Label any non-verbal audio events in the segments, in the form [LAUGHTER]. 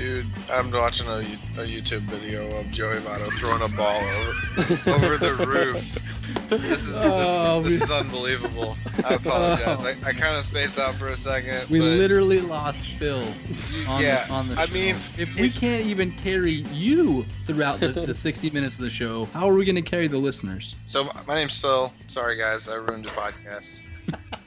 Dude, I'm watching a, a YouTube video of Joey Votto throwing a ball over, over the [LAUGHS] roof. This is Oh, this, is- this is unbelievable. I apologize. I, I kind of spaced out for a second. We literally lost Phil on, yeah, the, on the I mean, if we if- can't even carry you throughout the, the [LAUGHS] 60 minutes of the show, how are we going to carry the listeners? So my- name's Phil. Sorry guys, I ruined your podcast. [LAUGHS]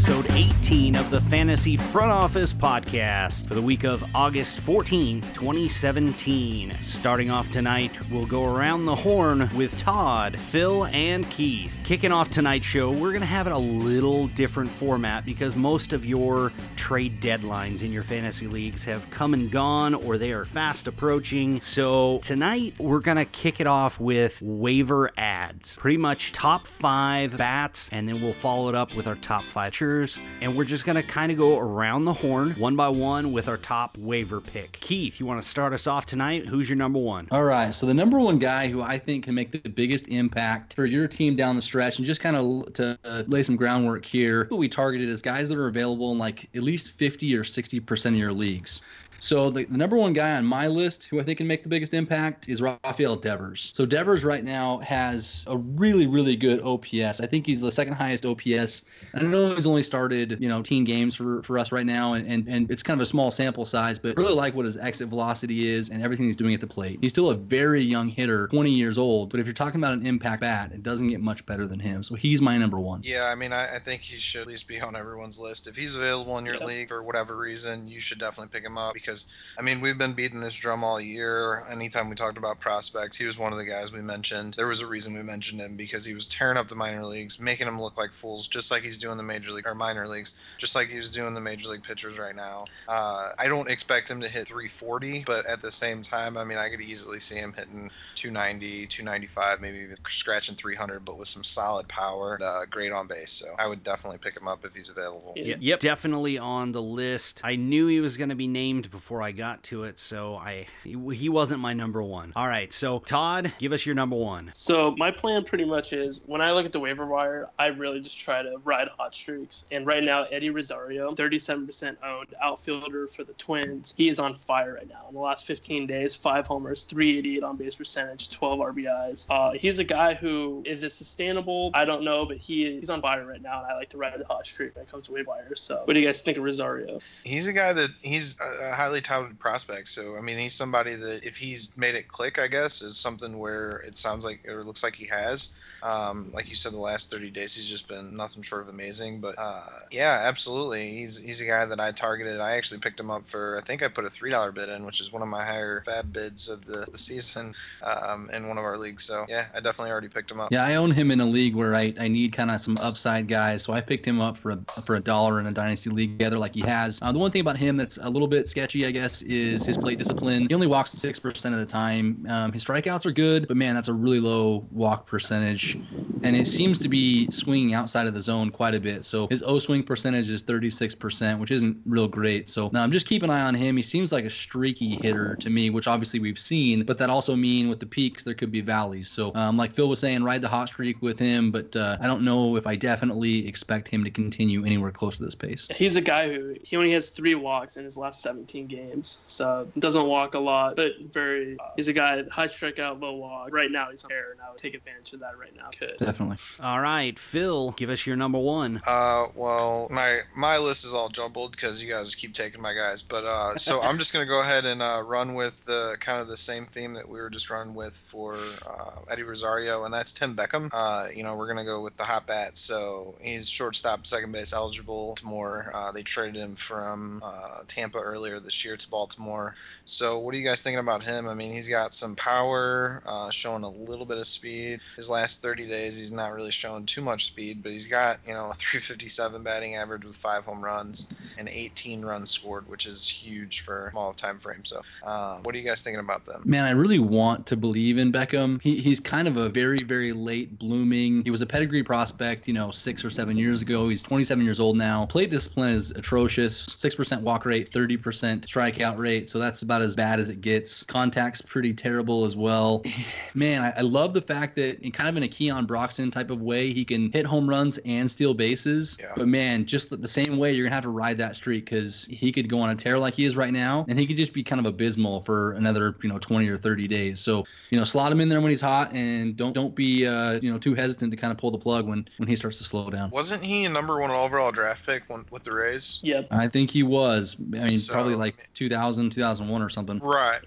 episode 18 of the Fantasy Front Office Podcast for the week of August 14, 2017. Starting off tonight, we'll go around the horn with Todd, Phil, and Keith. Kicking off tonight's show, we're going to have it a little different format because most of your trade deadlines in your fantasy leagues have come and gone or they are fast approaching. So tonight, we're going to kick it off with waiver adds. Pretty much top five bats, and then we'll follow it up with our top five cheers. And we're just to kind of go around the horn one by one with our top waiver pick. Keith, you want to start us off tonight? Who's your number one? All right. So the number one guy who I think can make the biggest impact for your team down the stretch, and just kind of to uh, lay some groundwork here, who we targeted as guys that are available in like at least 50 or 60 percent of your leagues. So the, the number one guy on my list who I think can make the biggest impact is Rafael Devers. So Devers right now has a really, really good OPS. I think he's the second highest OPS. I know he's only started, you know, 10 games for, for us right now, and, and, and it's kind of a small sample size, but I really like what his exit velocity is and everything he's doing at the plate. He's still a very young hitter, 20 years old, but if you're talking about an impact bat, it doesn't get much better than him. So he's my number one. Yeah, I mean, I, I think he should at least be on everyone's list. If he's available in your Yeah. league for whatever reason, you should definitely pick him up because, I mean, we've been beating this drum all year. Anytime we talked about prospects, he was one of the guys we mentioned. There was a reason we mentioned him because he was tearing up the minor leagues, making them look like fools, just like he's doing the major league or minor leagues, just like he was doing the major league pitchers right now. Uh, I don't expect him to hit 340, but at the same time, I mean, I could easily see him hitting 290, 295, maybe even scratching 300, but with some solid power, uh, great on base. So I would definitely pick him up if he's available. Yep, definitely on the list. I knew he was going to be named before I got to it, so I he, he wasn't my number one. All right, so Todd, give us your number one. So my plan pretty much is when I look at the waiver wire, I really just try to ride hot streaks. And right now, Eddie Rosario, 37% owned outfielder for the Twins, he is on fire right now. In the last 15 days, five homers, 388 on base percentage, 12 RBIs. Uh, he's a guy who is it sustainable? I don't know, but he he's on fire right now, and I like to ride the hot streak when it comes to waiver wire. So what do you guys think of Rosario? He's a guy that he's a a highly touted prospect. So I mean, he's somebody that if he's made it click, I guess, is something where it sounds like or looks like he has. Um, like you said, the last 30 days he's just been nothing short of amazing. But uh, yeah, absolutely, he's he's a guy that I targeted. I actually picked him up for I think I put a three dollar bid in, which is one of my higher FAAB bids of the, the season um, in one of our leagues. So yeah, I definitely already picked him up. Yeah, I own him in a league where I, I need kind of some upside guys, so I picked him up for a for a dollar in a dynasty league together like he has. Uh, the one thing about him that's a little bit sketchy, I guess, is his plate discipline. He only walks six percent of the time. Um, his strikeouts are good, but man, that's a really low walk percentage, and it seems to be swinging outside of the zone quite a bit. So his O swing percentage is thirty six percent, which isn't real great. So now I'm just keep an eye on him. He seems like a streaky hitter to me, which obviously we've seen, but that also mean with the peaks there could be valleys. So um, like Phil was saying, ride the hot streak with him, but uh, I don't know if I definitely expect him to continue anywhere close to this pace. He's a guy who he only has three walks in his last 17 games, so doesn't walk a lot, but very. Uh, he's a guy high strikeout, low walk. Right now he's on air, and I would take advantage of that right now. Could. Definitely. All right, Phil, give us your number one. Uh, well, my my list is all jumbled because you guys keep taking my guys. But uh, so I'm just gonna go ahead and uh, run with the kind of the same theme that we were just running with for uh, Eddie Rosario, and that's Tim Beckham. Uh, you know, we're gonna go with the hot bat. So he's shortstop, second base eligible. More. Uh, they traded him from uh, Tampa earlier this year to Baltimore. So what are you guys thinking about him? I mean, he's got some power, uh, showing a little bit of speed. His last 30 days, he's not really shown too much speed, but he's got you know a [LAUGHS] 357 batting average with five home runs and 18 runs scored, which is huge for a small time frame. So, uh, what are you guys thinking about them? Man, I really want to believe in Beckham. He, he's kind of a very, very late blooming. He was a pedigree prospect, you know, six or seven years ago. He's 27 years old now. Plate discipline is atrocious 6% walk rate, 30% strikeout rate, so that's about as bad as it gets. Contact's pretty terrible as well. [SIGHS] Man, I, I love the fact that in kind of in a Keon Broxton type of way, he can hit home runs and steal bases. Yeah. But man, just the, the same way, you're gonna have to ride that streak because he could go on a tear like he is right now, and he could just be kind of abysmal for another you know 20 or 30 days. So you know, slot him in there when he's hot, and don't don't be uh, you know too hesitant to kind of pull the plug when when he starts to slow down. Wasn't he a number one overall draft pick when, with the Rays? Yep. I think he was. I mean, So- probably like 2000, 2001 or something. Right.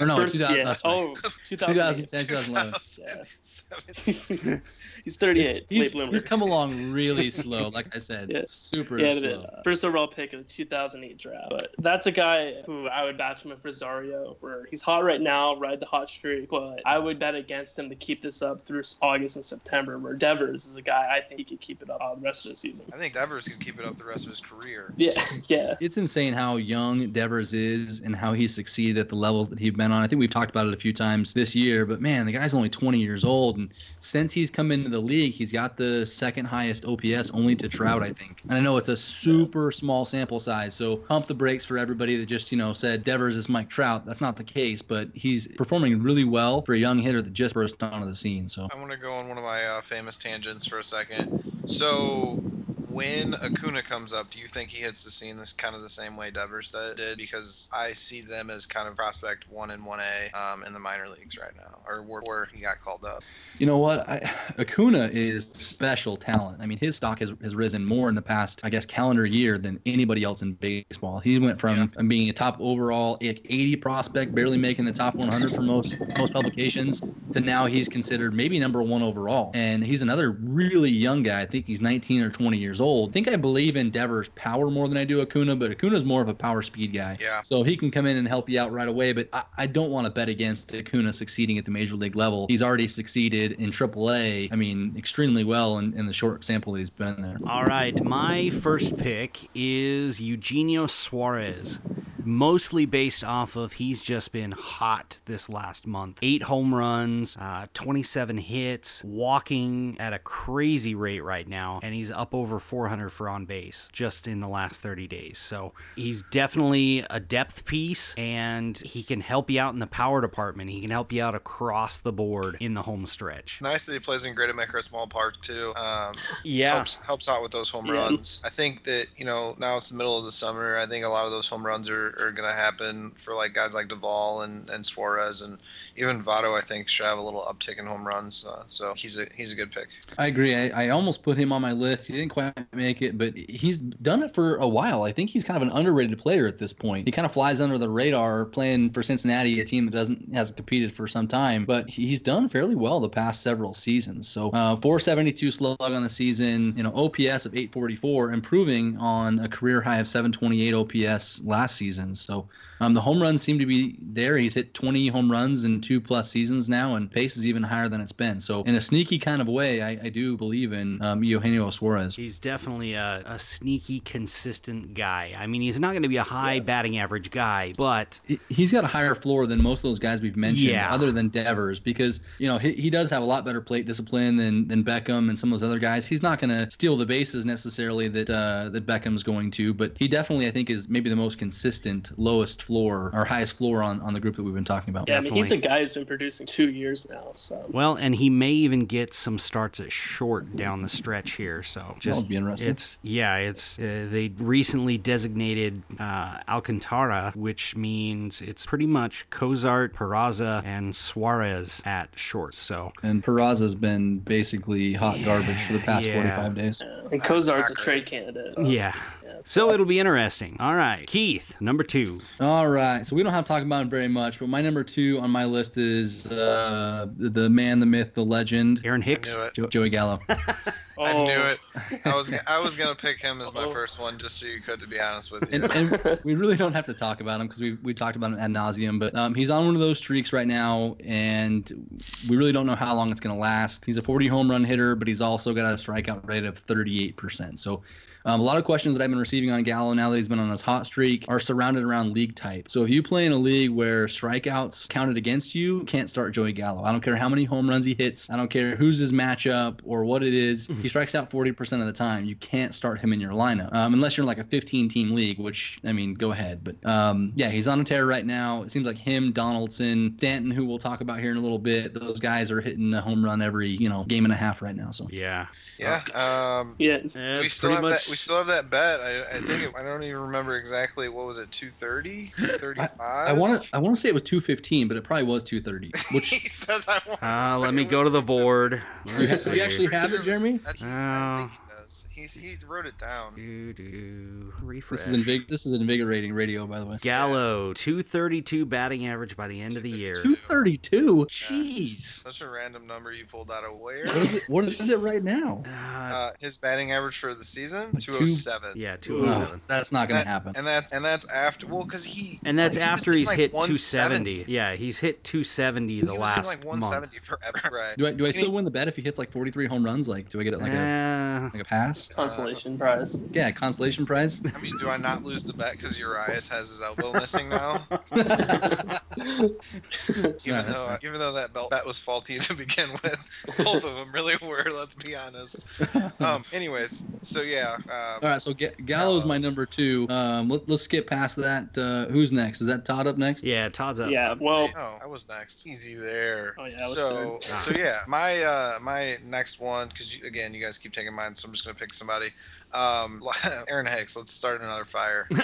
Or no, First, 2000, yeah. Oh, 2010, [LAUGHS] 2011. Yeah. [LAUGHS] He's 38. He's, late he's come along really [LAUGHS] slow, like I said. Yeah. Super yeah, slow. first overall pick of the 2008 draft. But that's a guy who I would batch him with Rosario, where he's hot right now, ride the hot streak. But I would bet against him to keep this up through August and September, where Devers is a guy I think he could keep it up uh, the rest of the season. I think Devers can keep it up the rest of his career. Yeah, [LAUGHS] yeah. It's insane how young Devers is and how he succeeded at the levels that he's been on. I think we've talked about it a few times this year, but man, the guy's only 20 years old. And since he's come into the league, he's got the second highest OPS only to Trout, I think. And I know it's a super small sample size, so pump the brakes for everybody that just, you know, said Devers is Mike Trout. That's not the case, but he's performing really well for a young hitter that just burst onto the scene. So I want to go on one of my uh, famous tangents for a second. So, when Acuna comes up, do you think he hits the scene this kind of the same way Devers did? Because I see them as kind of prospect one and one A um, in the minor leagues right now, or where, where he got called up. You know what? I, Acuna is special talent. I mean, his stock has, has risen more in the past, I guess, calendar year than anybody else in baseball. He went from Yeah. being a top overall 80 prospect, barely making the top 100 for most most publications, to now he's considered maybe number one overall. And he's another really young guy. I think he's 19 or 20 years old. I think I believe in Devers' power more than I do Acuna, but Acuna's more of a power speed guy. Yeah. So he can come in and help you out right away. But I, I don't want to bet against Acuna succeeding at the major league level. He's already succeeded in AAA. I mean, extremely well in, in the short sample that he's been there. All right, my first pick is Eugenio Suarez. Mostly based off of he's just been hot this last month. Eight home runs, uh, 27 hits, walking at a crazy rate right now, and he's up over 400 for on base just in the last 30 days. So he's definitely a depth piece, and he can help you out in the power department. He can help you out across the board in the home stretch. Nice that he plays in Great America Small Park too. Um, Yeah. helps helps out with those home Yeah. runs. I think that you know now it's the middle of the summer. I think a lot of those home runs are, are going to happen for like guys like Duvall and, and Suarez and even Votto. I think should have a little uptick in home runs. Uh, so he's a he's a good pick. I agree. I, I almost put him on my list. He didn't quite make it, but he's done it for a while. I think he's kind of an underrated player at this point. He kind of flies under the radar playing for Cincinnati, a team that doesn't hasn't competed for some time, but he's done fairly well the past several seasons. So uh, 472 slug on the season, you know, OPS of 844, improving on a career high of 728 OPS last season. So um, the home runs seem to be there. He's hit 20 home runs in two plus seasons now, and pace is even higher than it's been. So, in a sneaky kind of way, I, I do believe in um, Eugenio Suarez. He's definitely a, a sneaky, consistent guy. I mean, he's not going to be a high batting average guy, but He- He's got a higher floor than most of those guys we've mentioned, Yeah. other than Devers, because you know he, he does have a lot better plate discipline than than Beckham and some of those other guys. He's not going to steal the bases necessarily that uh, that Beckham's going to, but he definitely I think is maybe the most consistent, lowest floor or highest floor on, on the group that we've been talking about. Yeah, I mean, he's a guy who's been producing two years now. So well, and he may even get some starts at short down the stretch here. So just would be interesting. it's yeah, it's uh, they recently designated uh, Alcantara, which means it's pretty much Cozart, Peraza, and Suarez at short. So And Peraza's been basically hot garbage for the past Yeah. 45 days. and Cozart's a trade candidate. yeah. Yeah, So it'll be interesting. All right, Keith, number two. All right, so we don't have to talk about him very much, but my number two on my list is uh, the the man, the myth, the legend, Aaron Hicks. jo- Joey Gallo. [LAUGHS] I Oh. knew it. I was I was gonna pick him as my first one just so you could, to be honest with you. and, and [LAUGHS] we really don't have to talk about him because we we talked about him ad nauseum. But um, he's on one of those streaks right now, and we really don't know how long it's going to last. He's a 40 home run hitter, but he's also got a strikeout rate of 38%. So. Um, a lot of questions that I've been receiving on Gallo now that he's been on his hot streak are surrounded around league type. So if you play in a league where strikeouts counted against you, can't start Joey Gallo. I don't care how many home runs he hits. I don't care who's his matchup or what it is. [LAUGHS] he strikes out 40% of the time. You can't start him in your lineup um, unless you're in like a 15 team league, which, I mean, go ahead. But um, yeah, he's on a tear right now. It seems like him, Donaldson, Stanton, who we'll talk about here in a little bit, those guys are hitting the home run every, you know, game and a half right now. So Yeah. Yeah. Um, Yeah, Yeah, we it's still pretty have much. that. We still have that bet. I, I think it, I don't even remember exactly what was it. 230, 235. I want to I want to say it was 215, but it probably was 230. [LAUGHS] Which he says I want. Uh, let me go to the board. you, [LAUGHS] you actually have it, Jeremy. I, he, I Oh. think he does. He's, he wrote it down. Do, do, refresh. This is invig- this is invigorating radio, by the way. Gallo, 232 batting average by the end of the year. 232. Jeez. Such a random number you pulled out of where? What is it? What is it right now? Uh, Uh, his batting average for the season, Like two- 207. yeah, Oh, 207. that's not going That- to happen. And that and that's after well, because he And that's he was after hitting he's like hit 170. 270. Yeah, he's hit 270 He the was last like month. 170 forever. Right. Do I do I And still he- win the bet if he hits like 43 home runs? Like, do I get it like a Uh, like a pass? Consolation prize. Yeah, consolation prize. I mean, do I not lose the bet because Urias has his elbow missing now? [LAUGHS] Even Yeah, that's though fine. even though that belt bet was faulty [LAUGHS] to begin with, both of them really were. Let's be honest. Um. Anyways, so yeah. Um, All right, so Ga- Gallo's my number two. Um, let, let's skip past that. Uh, who's next? Is that Todd up next? yeah, Todd's up. Yeah, well, Oh, I was next. Easy there. Oh, yeah, I was so so yeah, my uh my next one because again you guys keep taking mine, so I'm just gonna pick somebody. Um, [LAUGHS] Aaron Hicks. Let's start another fire. [LAUGHS]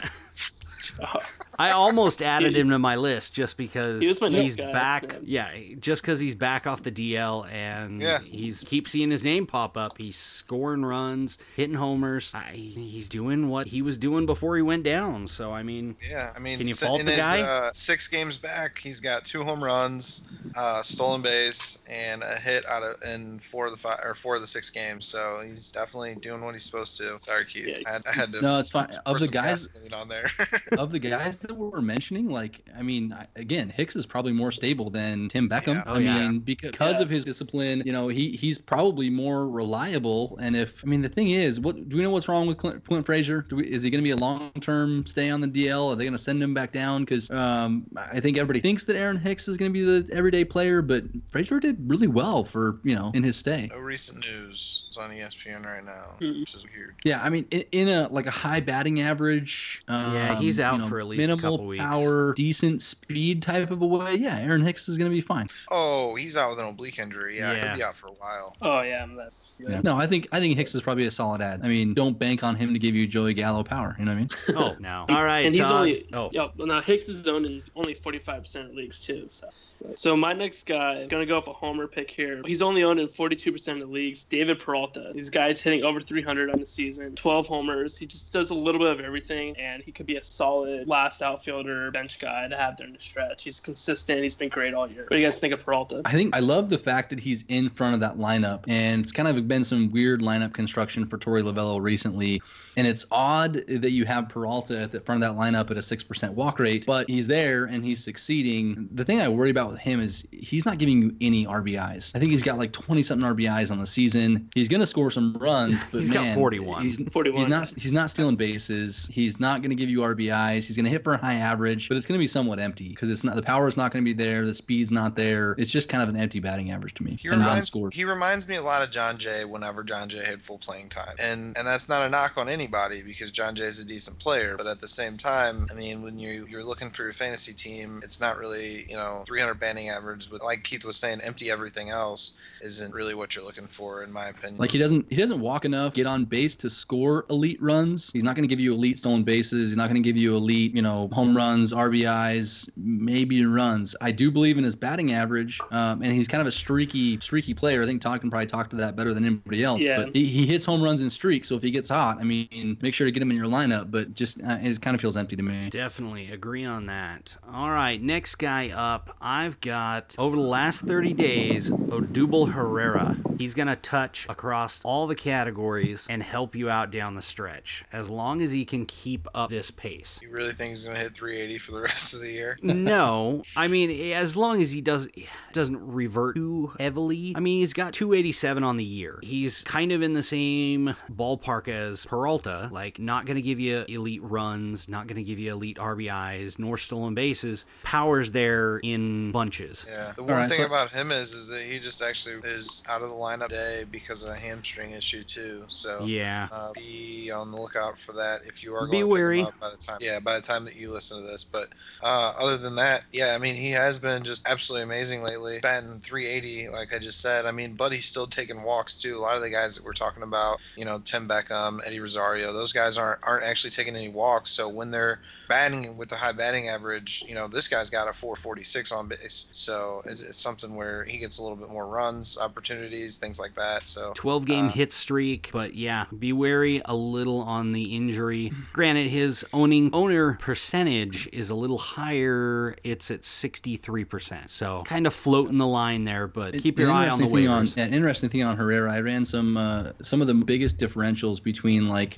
I almost [LAUGHS] added him to my list just because He was my next he's guy, back. yeah. Yeah, just because he's back off the DL and Yeah. he's keep seeing his name pop up. He's scoring runs, hitting homers. I, he's doing what he was doing before he went down. So I mean, Yeah, I mean, Can you fault in the his, guy? Uh, six games back, he's got two home runs, uh, stolen base, and a hit out of in four of the five or four of the six games. So he's definitely doing what he's supposed to. Sorry, Keith. Yeah. I, had, I had to. No, it's fine. Of the guys, on there. [LAUGHS] of the guys that we're mentioning, like I mean, again, Hicks is probably more stable than Tim Beckham. Yeah. Oh, I yeah. mean, because, because Yeah. of his discipline, you know, he he's probably more reliable. And if I mean, the thing is, what do we know what's wrong with Clint, Clint Frazier? Do we, is he going to be a long term stay on the DL? Are they going to send him back down? Because um, I think everybody thinks that Aaron Hicks is going to be the everyday player, but Frazier did really well for you know in his stay. no recent news. It's on ESPN right now, which is weird. Yeah, I mean, in, in a like a high batting average. Um, Yeah, he's you out know, for at least a minimal couple weeks. power, decent speed type of a way. Yeah, Aaron Hicks is going to be fine. Oh, he's out with an oblique injury. Yeah, Yeah. he'll be out for a while. oh yeah, that's Yeah. No, I think I think Hicks is probably a solid add. I mean, don't bank on him to give you Joey Gallo power. You know what I mean? [LAUGHS] oh no. All right, and he's Todd. only oh, yeah. Now Hicks is owned in only 45% of leagues too. So, so my next guy, gonna go with a homer pick here. He's only owned in 42% of the leagues. David Peralta. These guys hitting over 300 on the season, 12 homers. He just does a little bit of everything, and he could be a solid last outfielder bench guy to have during the stretch. He's consistent. He's been great all year. What do you guys think of Peralta? I think I love the fact that he's in front of that lineup, and it's kind of been some weird lineup construction for Torey Lovullo recently. And it's odd that you have Peralta at the front of that lineup at a six percent walk rate, but he's there and he's succeeding. The thing I worry about with him is he's not giving you any RBIs. I think he's got like twenty something RBIs on the season. He's gonna score some runs, but He's got man, 41. He's, 41. He's not. He's not stealing bases. He's not going to give you RBIs. He's going to hit for a high average, but it's going to be somewhat empty because it's not. The power is not going to be there. The speed's not there. It's just kind of an empty batting average to me. He reminds, he reminds me a lot of Jon Jay whenever Jon Jay had full playing time. And and that's not a knock on anybody because Jon Jay is a decent player. But at the same time, I mean, when you you're looking for your fantasy team, it's not really, you know, 300 batting average with like Keith was saying, empty everything else isn't really what you're looking for in my opinion. Like he doesn't. He doesn't walk enough. Get on base to score elite runs. He's not going to give you elite stolen bases. He's not going to give you elite, you know, home runs, RBIs, maybe runs. I do believe in his batting average, um, and he's kind of a streaky, streaky player. I think Todd can probably talk to that better than anybody else. Yeah. But he, he hits home runs in streaks. So if he gets hot, I mean, make sure to get him in your lineup. But just uh, it kind of feels empty to me. Definitely agree on that. All right, next guy up. I've got over the last 30 days, Odubel Herrera. He's going to touch across all the categories and help you out down the stretch as long as he can keep up this pace. You really think he's gonna hit 380 for the [LAUGHS] rest of the year? no, I mean as long as he does doesn't revert too heavily. I mean he's got 287 on the year. He's kind of in the same ballpark as Peralta, like not going to give you elite runs, not going to give you elite RBIs, nor stolen bases. Power's there in bunches. Yeah. The one right, thing so- about him is is that he just actually is out of the lineup day because of a hamstring issue too. So yeah, uh, be on the lookout for that if you are going be to wary by the time. Yeah, by the time that you listen to this. But uh, other than that, yeah, I mean he has been just absolutely amazing lately. Batting 380, like I just said. I mean, Buddy's still taking walks too. A lot of the guys that we're talking about, you know, Tim Beckham, Eddie Rosario, those guys aren't aren't actually taking any walks. So when they're batting with a high batting average, you know, this guy's got a 446 on base. So it's, it's something where he gets a little bit more runs, opportunities, things like that. So 12 game uh, hit streak, but yeah, be wary a little on the injury. Granted, his owning owner percentage is a little higher. It's at 63%. So kind of floating the line there, but keep your eye on the waivers. On, an interesting thing on Herrera, I ran some uh, some of the biggest differentials between like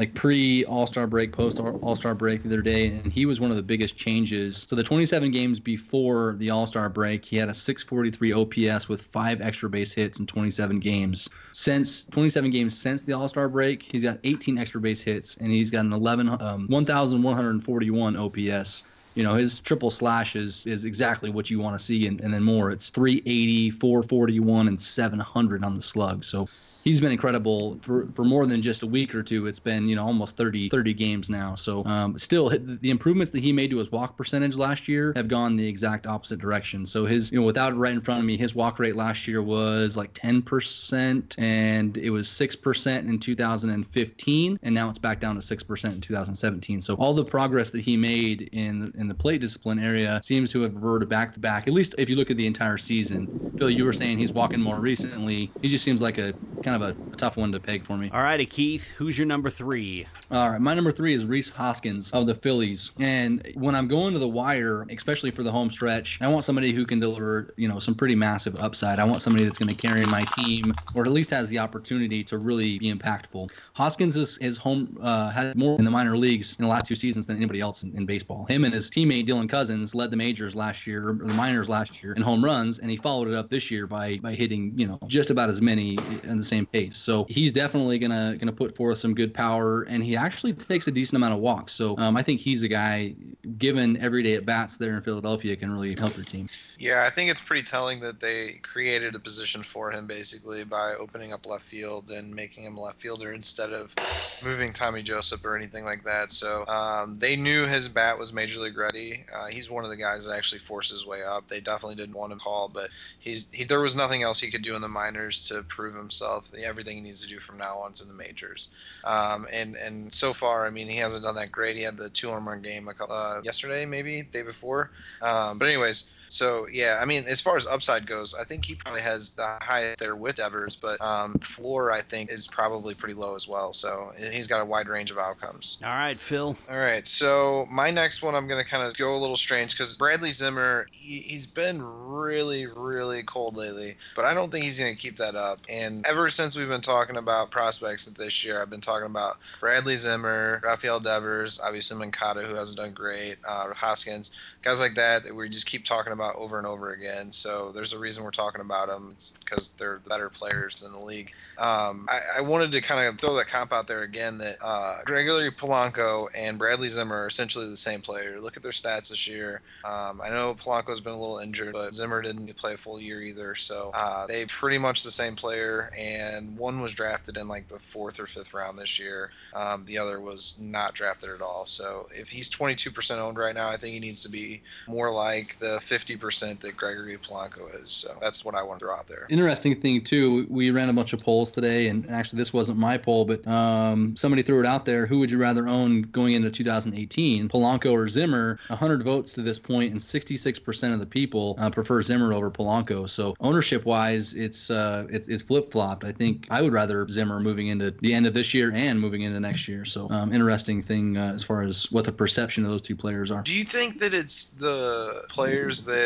like pre All Star break, post All Star break the other day, and he was one of the biggest changes. So the 27 games before the All Star break, he had a 643 OPS with five extra base hits in 27 games. Since 27 games since the All Star break, he's got 18 extra base hits, and he's got an 11 um, 1,141 OPS you know his triple slash is is exactly what you want to see and, and then more it's 380 441 and 700 on the slug so he's been incredible for, for more than just a week or two. It's been, you know, almost 30, 30 games now. So um, still, the improvements that he made to his walk percentage last year have gone the exact opposite direction. So his, you know, without it right in front of me, his walk rate last year was like 10%, and it was 6% in 2015, and now it's back down to 6% in 2017. So all the progress that he made in the, in the plate discipline area seems to have reverted back to back. At least if you look at the entire season. Phil, you were saying he's walking more recently. He just seems like a kind of a, a, tough one to peg for me. All righty, Keith, who's your number three? All right, my number three is Rhys Hoskins of the Phillies. And when I'm going to the wire, especially for the home stretch, I want somebody who can deliver, you know, some pretty massive upside. I want somebody that's going to carry my team, or at least has the opportunity to really be impactful. Hoskins is his home uh, had more in the minor leagues in the last two seasons than anybody else in, in baseball. Him and his teammate Dylan Cozens led the majors last year, or the minors last year in home runs, and he followed it up this year by by hitting, you know, just about as many in the same pace. So he's definitely gonna gonna put forth some good power, and he actually takes a decent amount of walks. So um, I think he's a guy, given every day at bats there in Philadelphia, can really help your team. Yeah, I think it's pretty telling that they created a position for him basically by opening up left field and making him a left fielder instead of moving Tommy Joseph or anything like that. So um, they knew his bat was major league ready. Uh, he's one of the guys that actually forced his way up. They definitely didn't want him call, but he's he, there was nothing else he could do in the minors to prove himself. Everything he needs to do from now on is in the majors. Um, and and so far, I mean, he hasn't done that great. He had the two home run game couple, uh, yesterday, maybe day before. Um, but anyways, so yeah, I mean, as far as upside goes, I think he probably has the highest there with Devers, but um, floor I think is probably pretty low as well. So he's got a wide range of outcomes. All right, Phil. All right, so my next one I'm gonna kind of go a little strange because Bradley Zimmer he, he's been really really cold lately, but I don't think he's gonna keep that up. And ever since we've been talking about prospects this year, I've been talking about Bradley Zimmer, Rafael Devers, obviously Moncada who hasn't done great, uh, Hoskins, guys like that that we just keep talking about about over and over again. So there's a reason we're talking about them. Because they're better players in the league. Um, I, I, wanted to kind of throw that comp out there again that uh, Gregory Polanco and Bradley Zimmer are essentially the same player. Look at their stats this year. Um, I know Polanco's been a little injured, but Zimmer didn't play a full year either. So uh, they pretty much the same player, and one was drafted in like the fourth or fifth round this year. Um, the other was not drafted at all. So if he's 22% owned right now, I think he needs to be more like the 50% that Gregory Polanco is. So that's what I want to throw out there. Interesting thing too, we ran a bunch of polls polls today, and actually this wasn't my poll, but um, somebody threw it out there. Who would you rather own going into 2018, Polanco or Zimmer? 100 votes to this point, and 66% of the people uh, prefer Zimmer over Polanco. So ownership-wise, it's uh, it, it's flip-flopped. I think I would rather Zimmer moving into the end of this year and moving into next year. So um, interesting thing uh, as far as what the perception of those two players are. Do you think that it's the players that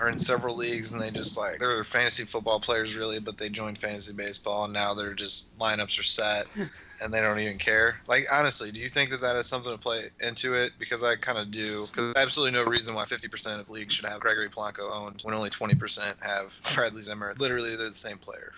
are in several leagues and they just like they're fantasy football players really, but they joined fantasy baseball and now they're just lineups are set. [LAUGHS] and they don't even care. Like honestly, do you think that that is something to play into it? Because I kind of do. Because absolutely no reason why 50% of leagues should have Gregory Polanco owned when only 20% have Bradley Zimmer. Literally, they're the same player.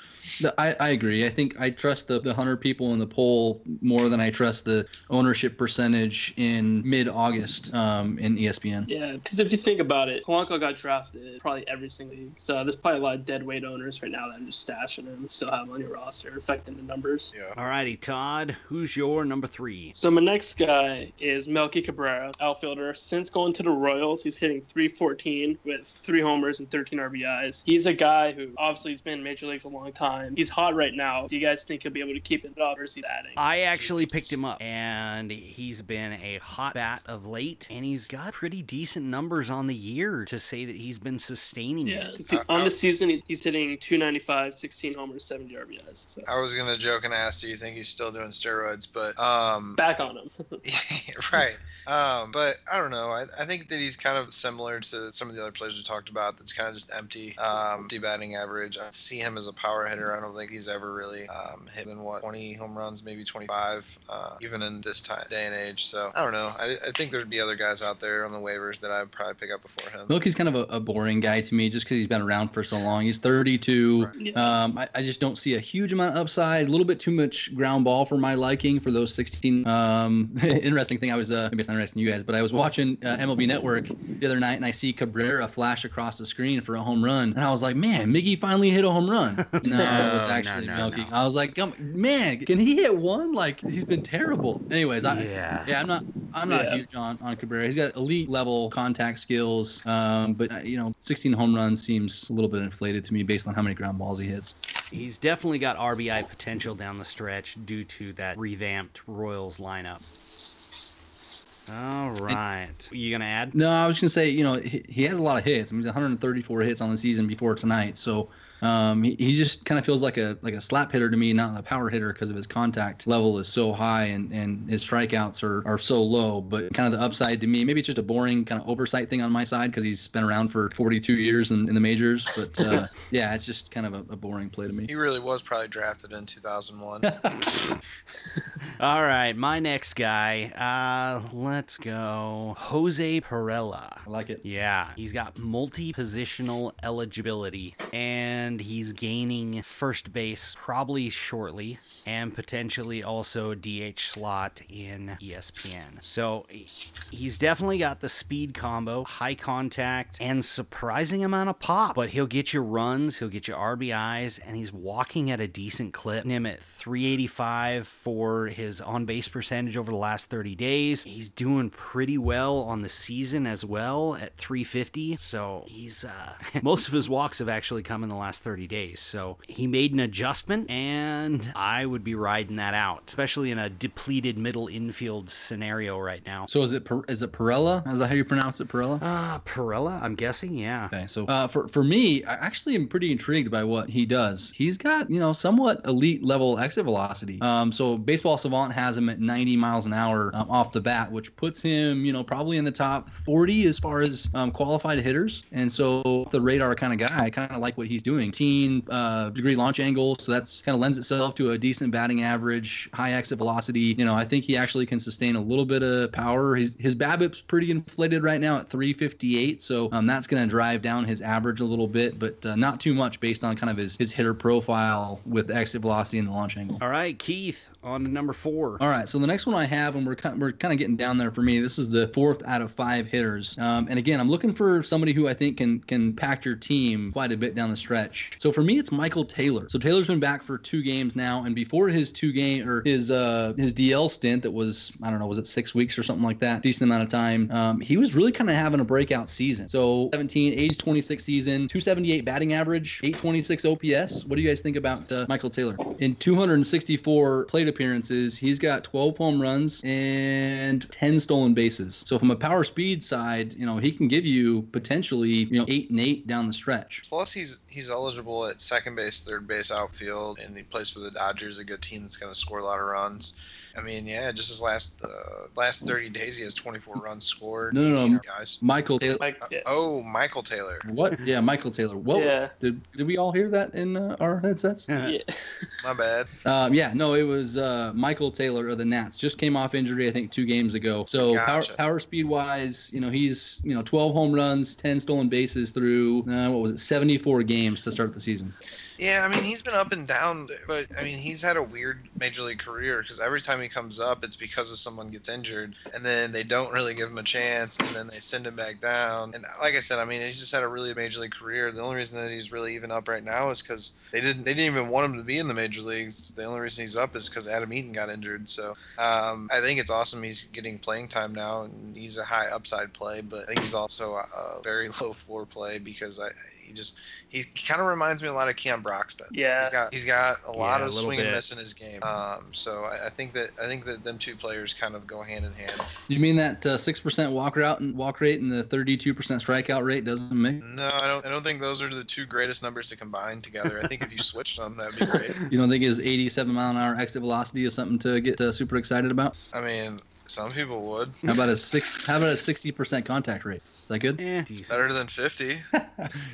I, I agree. I think I trust the, the 100 people in the poll more than I trust the ownership percentage in mid August um, in ESPN. Yeah, because if you think about it, Polanco got drafted probably every single league. So there's probably a lot of dead weight owners right now that are just stashing him and still have him on your roster, affecting the numbers. Yeah. All righty, Todd, who's your number three? So my next guy is Melky Cabrera, outfielder. Since going to the Royals, he's hitting 314 with three homers and 13 RBIs. He's a guy who obviously has been in major leagues a long time. He's hot right now. Do you guys think he'll be able to keep it up, or is he adding? I actually picked him up, and he's been a hot bat of late, and he's got pretty decent numbers on the year to say that he's been sustaining Yeah, it. see, Uh, on uh, the season, he's hitting 295, 16 homers, 70 RBIs. So I was gonna joke and ask, do you think he's still doing steroids? But um, [LAUGHS] back on him. [LAUGHS] right. Um, but I don't know. I, I think that he's kind of similar to some of the other players we talked about. That's kind of just empty, um, empty batting average. I see him as a power hitter. I don't think he's ever really um, hit in what 20 home runs, maybe 25, uh, even in this time day and age. So I don't know. I, I think there'd be other guys out there on the waivers that I'd probably pick up before him. Melky's kind of a, a boring guy to me just because he's been around for so long. He's 32. Yeah. Um, I, I just don't see a huge amount of upside. A little bit too much ground ball for my liking for those 16. Um, [LAUGHS] interesting thing, I was uh, maybe it's not interesting to you guys, but I was watching uh, MLB Network the other night and I see Cabrera flash across the screen for a home run, and I was like, man, Miggy finally hit a home run. [LAUGHS] No, it was No, actually no, no, Melky. no. I was like, man, can he hit one? Like he's been terrible. Anyways, I Yeah. yeah, I'm not. I'm not Yeah. huge on on Cabrera. He's got elite level contact skills, um, but uh, you know, 16 home runs seems a little bit inflated to me based on how many ground balls he hits. He's definitely got RBI potential down the stretch due to that revamped Royals lineup. All right. You gonna add? No, I was gonna say, you know, he, he has a lot of hits. I mean, he's 134 hits on the season before tonight, so um, he, he just kind of feels like a like a slap hitter to me, not a power hitter because of his contact level is so high and and his strikeouts are, are so low. But kind of the upside to me, maybe it's just a boring kind of oversight thing on my side because he's been around for 42 years in, in the majors. But uh, [LAUGHS] yeah, it's just kind of a, a boring play to me. He really was probably drafted in 2001. [LAUGHS] [LAUGHS] All right, my next guy. Uh, let's go. Jose Pirela. I like it. Yeah, he's got multi positional eligibility and he's gaining first base probably shortly and potentially also DH slot in ESPN. So he's definitely got the speed combo, high contact, and surprising amount of pop. But he'll get you runs, he'll get you RBIs, and he's walking at a decent clip. Him at 385 for his on base percentage over the last 30 days. He's doing pretty well on the season as well at 350. So he's uh, [LAUGHS] most of his walks have actually come in the last 30 days. So he made an adjustment, and I would be riding that out, especially in a depleted middle infield scenario right now. So is it is it Pirela? Is that how you pronounce it, Pirela? Uh, Pirela, I'm guessing, yeah. Okay, so uh, for for me, I actually am pretty intrigued by what he does. He's got you know somewhat elite level exit velocity. Um, so Baseball Savant has him at 90 miles an hour um, off the bat, which puts him you know probably in the top 40 as far as um, qualified hitters. And so the radar kind of guy, I kind of like what he's doing. Teen uh, degree launch angle, so that's kind of lends itself to a decent batting average, high exit velocity. You know, I think he actually can sustain a little bit of power. His his BABIP's pretty inflated right now at 358, so um, that's going to drive down his average a little bit, but uh, not too much based on kind of his his hitter profile with exit velocity and the launch angle. All right, Keith, on to number four. All right, so the next one I have, and we're kind we're kind of getting down there for me. This is the fourth out of five hitters, um, and again, I'm looking for somebody who I think can can pack your team quite a bit down the stretch. So for me, it's Michael Taylor. So Taylor's been back for two games now, and before his two game or his uh his DL stint that was I don't know was it six weeks or something like that, decent amount of time. Um, he was really kind of having a breakout season. So 17, age 26 season, 278 batting average, 826 OPS. What do you guys think about uh, Michael Taylor? In 264 plate appearances, he's got 12 home runs and 10 stolen bases. So from a power speed side, you know, he can give you potentially, you know, eight and eight down the stretch. Plus, he's he's eligible at second base, third base, outfield, and he plays for the Dodgers, a good team that's going to score a lot of runs. I mean, yeah, just his last uh, last 30 days, he has 24 runs scored. No, no, no. Guys. Michael Taylor. Like, yeah. Oh, Michael Taylor. What? Yeah, Michael Taylor. What? Yeah. Did, did we all hear that in uh, our headsets? yeah. [LAUGHS] My bad. Um, yeah, no, it was uh, Michael Taylor of the Nats. Just came off injury, I think, two games ago. So Gotcha. power, power speed wise, you know, he's you know 12 home runs, 10 stolen bases through uh, what was it, 74 games to start the season. Yeah, I mean he's been up and down, but I mean he's had a weird major league career because every time he comes up, it's because of someone gets injured, and then they don't really give him a chance, and then they send him back down. And like I said, I mean he's just had a really major league career. The only reason that he's really even up right now is because they didn't they didn't even want him to be in the major leagues. The only reason he's up is because Adam Eaton got injured. So um, I think it's awesome he's getting playing time now, and he's a high upside play, but I think he's also a very [LAUGHS] low floor play because I he just he, he kind of reminds me a lot of Cam Broxton. Yeah. He's got he's got a lot Yeah, of little swing and miss in his game. Um, so I, I think that I think that them two players kind of go hand in hand. You mean that uh, six percent walk rate and walk rate and the 32 percent strikeout rate doesn't make? No, I don't I don't think those are the two greatest numbers to combine together. I think if you [LAUGHS] switched them, that'd be great. You don't think his 87 mile an hour exit velocity is something to get uh, super excited about? I mean, some people would. How about a [LAUGHS] six? How about a 60 percent contact rate? Is that good? Eh. Better than 50. [LAUGHS]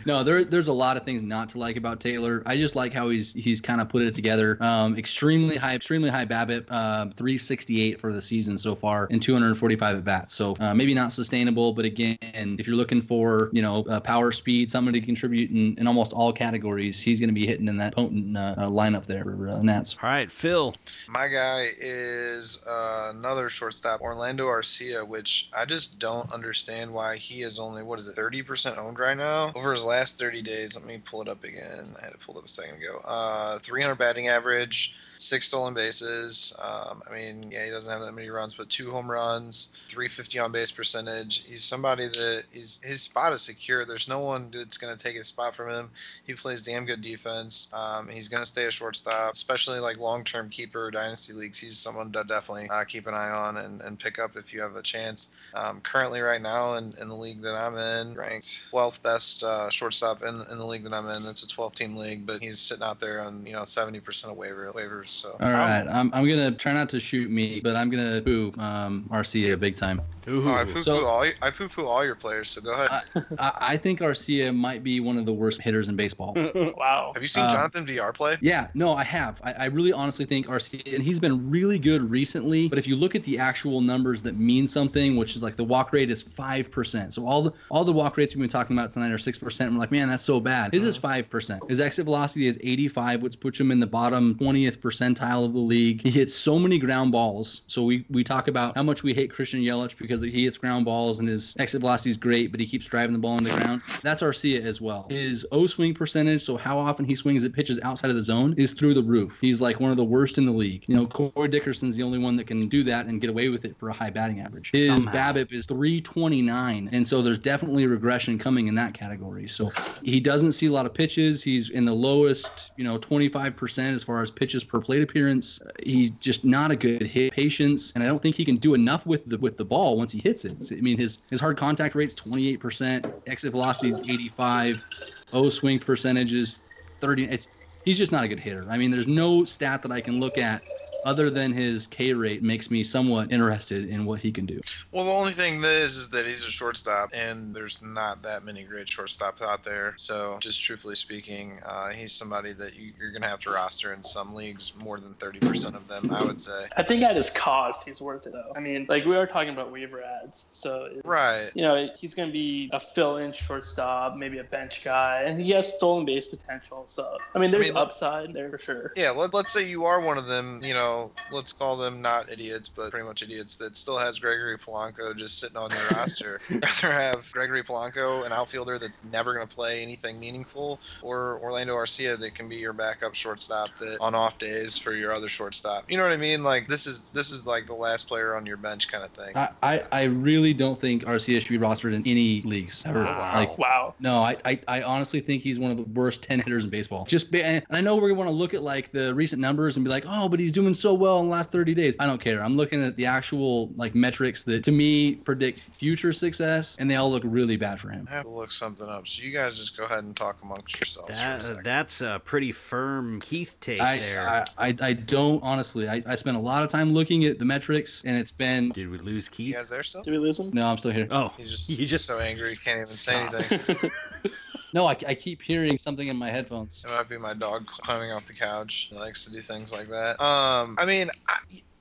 No, there, there's a lot of things not to like about Taylor. I just like how he's he's kind of put it together. Um, extremely high, extremely high BABIP, um, 368 for the season so far, and 245 at bats. So uh, maybe not sustainable, but again, if you're looking for you know uh, power speed, somebody to contribute in, in almost all categories, he's going to be hitting in that potent uh, uh, lineup there for uh, Nats. All right, Phil. My guy is uh, another shortstop, Orlando Arcia, which I just don't understand why he is only what is it, 30% owned right now. Over his last 30 days, let me pull it up again. I had it pulled up a second ago. Uh, 300 batting average, six stolen bases. Um, I mean, yeah, he doesn't have that many runs, but two home runs, 350 on base percentage. He's somebody that is his spot is secure. There's no one that's going to take his spot from him. He plays damn good defense. Um, he's going to stay a shortstop, especially like long term keeper dynasty leagues. He's someone to definitely uh, keep an eye on and, and pick up if you have a chance. Um, currently, right now in, in the league that I'm in, ranked 12th best uh, shortstop in, in the league that I'm in. It's a 12 team league, but he's sitting out there on you know 70% of waiver waivers. So All right, I'm, I'm gonna try not to shoot me, but I'm gonna boo um, Arcia big time. Ooh. Oh, I poo poo So- all I poo poo all your players. So go ahead. I, I think Arcia might be one of the worst hitters in baseball. [LAUGHS] wow. have you seen um, Jonathan Villar play? Yeah, no, I have. I, I really honestly think Arcia, and he's been really good recently. But if you look at the actual numbers that mean something, which is like the walk rate is five percent. So all the all the walk rates we've been talking about tonight are six percent. We're like, man, that's so bad. His is five percent. His exit velocity is 85, which puts him in the bottom 20th percentile of the league. He hits so many ground balls. So we we talk about how much we hate Christian Yelich because he hits ground balls and his exit velocity is great, but he keeps driving the ball on the ground. That's Arcia as well. His O swing percentage, so how often he swings at pitches outside of the zone, is through the roof. He's like one of the worst in the league. You know, Corey Dickerson's the only one that can do that and get away with it for a high batting average. His Somehow. BABIP is 329, and so there's definitely regression coming in that category. So he doesn't see a lot of pitches. He's in the lowest, you know, 25% as far as pitches per plate appearance. He's just not a good hit patience, and I don't think he can do enough with the with the ball once he hits it. I mean, his his hard contact rate's 28%, exit velocity is 85, O swing percentage is 30. It's he's just not a good hitter. I mean, there's no stat that I can look at other than his K rate makes me somewhat interested in what he can do. Well, the only thing that is is that he's a shortstop, and there's not that many great shortstops out there. So, just truthfully speaking, uh, he's somebody that you, you're going to have to roster in some leagues, more than 30% of them, I would say. I think at his cost, he's worth it though. I mean, like we are talking about waiver adds, so it's, Right. You know, he's going to be a fill-in shortstop, maybe a bench guy, and he has stolen base potential. So I mean, there's mean, upside there for sure. Yeah, let, let's say you are one of them, you know, let's call them not idiots, but pretty much idiots that still has Gregory Polanco just sitting on your roster. [LAUGHS] You'd rather have Gregory Polanco, an outfielder that's never going to play anything meaningful, or Orlando Arcia that can be your backup shortstop that on off days for your other shortstop. You know what I mean? Like this is this is like the last player on your bench kind of thing. I, I, I really don't think Arcia should be rostered in any leagues ever. Wow. Like, Wow. no, I, I, I honestly think he's one of the worst 10 hitters in baseball. Just be, and I know we're going to want to look at like the recent numbers and be like, oh, but he's doing so well in the last 30 days. I don't care. I'm looking at the actual like metrics that to me predict future success, and they all look really bad for him. I have to look something up. So you guys just go ahead and talk amongst yourselves. for a that's a pretty firm Keith take I, there. I, I, I don't honestly. I, I spent a lot of time looking at the metrics, and it's been Did we lose you Keith? guys there still? Did we lose him? no. I'm still here. Oh, He's just, You he's just- so angry he can't even say anything. [LAUGHS] No, I, I keep hearing something in my headphones. It might be my dog climbing off the couch. He likes to do things like that. Um, I mean, I,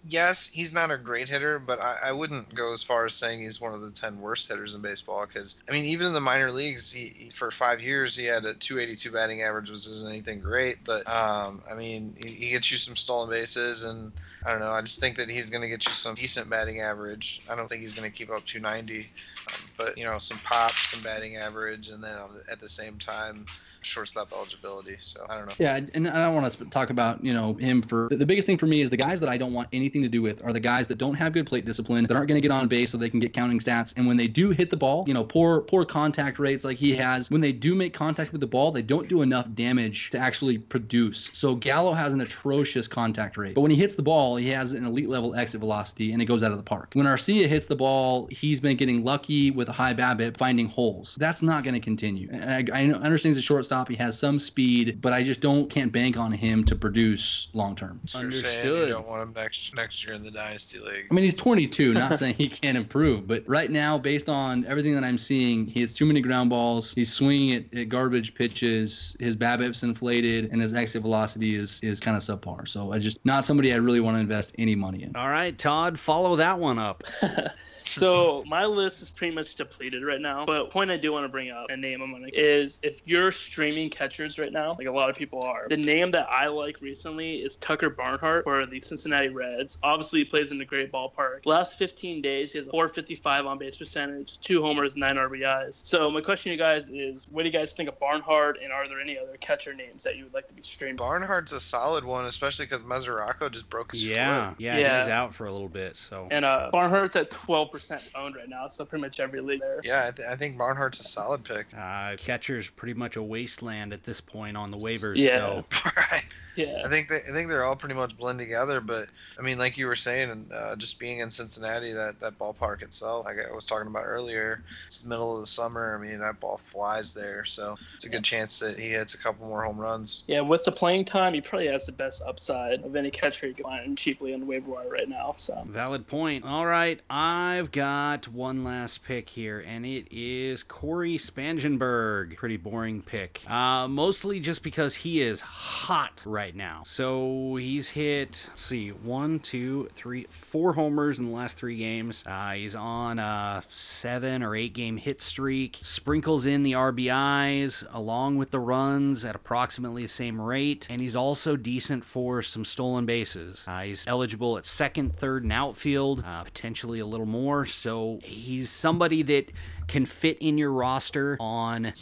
yes, he's not a great hitter, but I, I wouldn't go as far as saying he's one of the ten worst hitters in baseball. Because I mean, even in the minor leagues, he, he for five years he had a 282 batting average, which isn't anything great. But um, I mean, he, he gets you some stolen bases, and I don't know. I just think that he's going to get you some decent batting average. I don't think he's going to keep up 290, um, but you know, some pop, some batting average, and then at the same time shortstop eligibility. So I don't know. Yeah, and I don't want to talk about you know him for the biggest thing for me is the guys that I don't want anything to do with are the guys that don't have good plate discipline that aren't going to get on base so they can get counting stats and when they do hit the ball you know poor poor contact rates like he has when they do make contact with the ball they don't do enough damage to actually produce so Gallo has an atrocious contact rate but when he hits the ball he has an elite level exit velocity and it goes out of the park when Arcia hits the ball he's been getting lucky with a high BABIP finding holes that's not going to continue and I, I understand he's a shortstop he has some speed but I just don't can't bank on him to produce long term So Understood. you don't want him next next year in the dynasty league. I mean, he's 22, not [LAUGHS] saying he can't improve, but right now, based on everything that I'm seeing, he hits too many ground balls. He's swinging at, at garbage pitches. His BABIP's inflated, and his exit velocity is is kind of subpar. So I just not somebody I really want to invest any money in. all right, Todd, follow that one up. [LAUGHS] So [LAUGHS] my list is pretty much depleted right now. But point I do want to bring up and name I'm gonna is if you're streaming catchers right now, like a lot of people are, the name that I like recently is Tucker Barnhart for the Cincinnati Reds. Obviously, he plays in a great ballpark. Last 15 days, he has a 455 on base percentage, two homers, nine RBIs. So my question to you guys is, what do you guys think of Barnhart, and are there any other catcher names that you would like to be streamed? Barnhart's a solid one, especially because Mesoraco just broke his Yeah, foot. yeah, Yeah. he's out for a little bit. So And uh, Barnhart's at 12% owned right now, so pretty much every league there. Yeah, I, th- I think Barnhart's a solid pick. uh, catcher's pretty much a wasteland at this point on the waivers. Yeah. So [LAUGHS] right. Yeah. I think they, I think they're all pretty much blend together. But I mean, like you were saying, and uh, just being in Cincinnati, that that ballpark itself, like I was talking about earlier, it's the middle of the summer. I mean, that ball flies there, so it's a good chance that he hits a couple more home runs. Yeah, with the playing time, he probably has the best upside of any catcher you can find cheaply on the waiver wire right now. So Valid point. All right, I've got one last pick here, and it is Corey Spangenberg. Pretty boring pick. Uh, mostly just because he is hot right now. So he's hit, let's see, one, two, three, four homers in the last three games. Uh, he's on a seven or eight game hit streak. Sprinkles in the RBIs along with the runs at approximately the same rate, and he's also decent for some stolen bases. Uh, he's eligible at second, third, and outfield, uh, potentially a little more. So he's somebody that can fit in your roster on.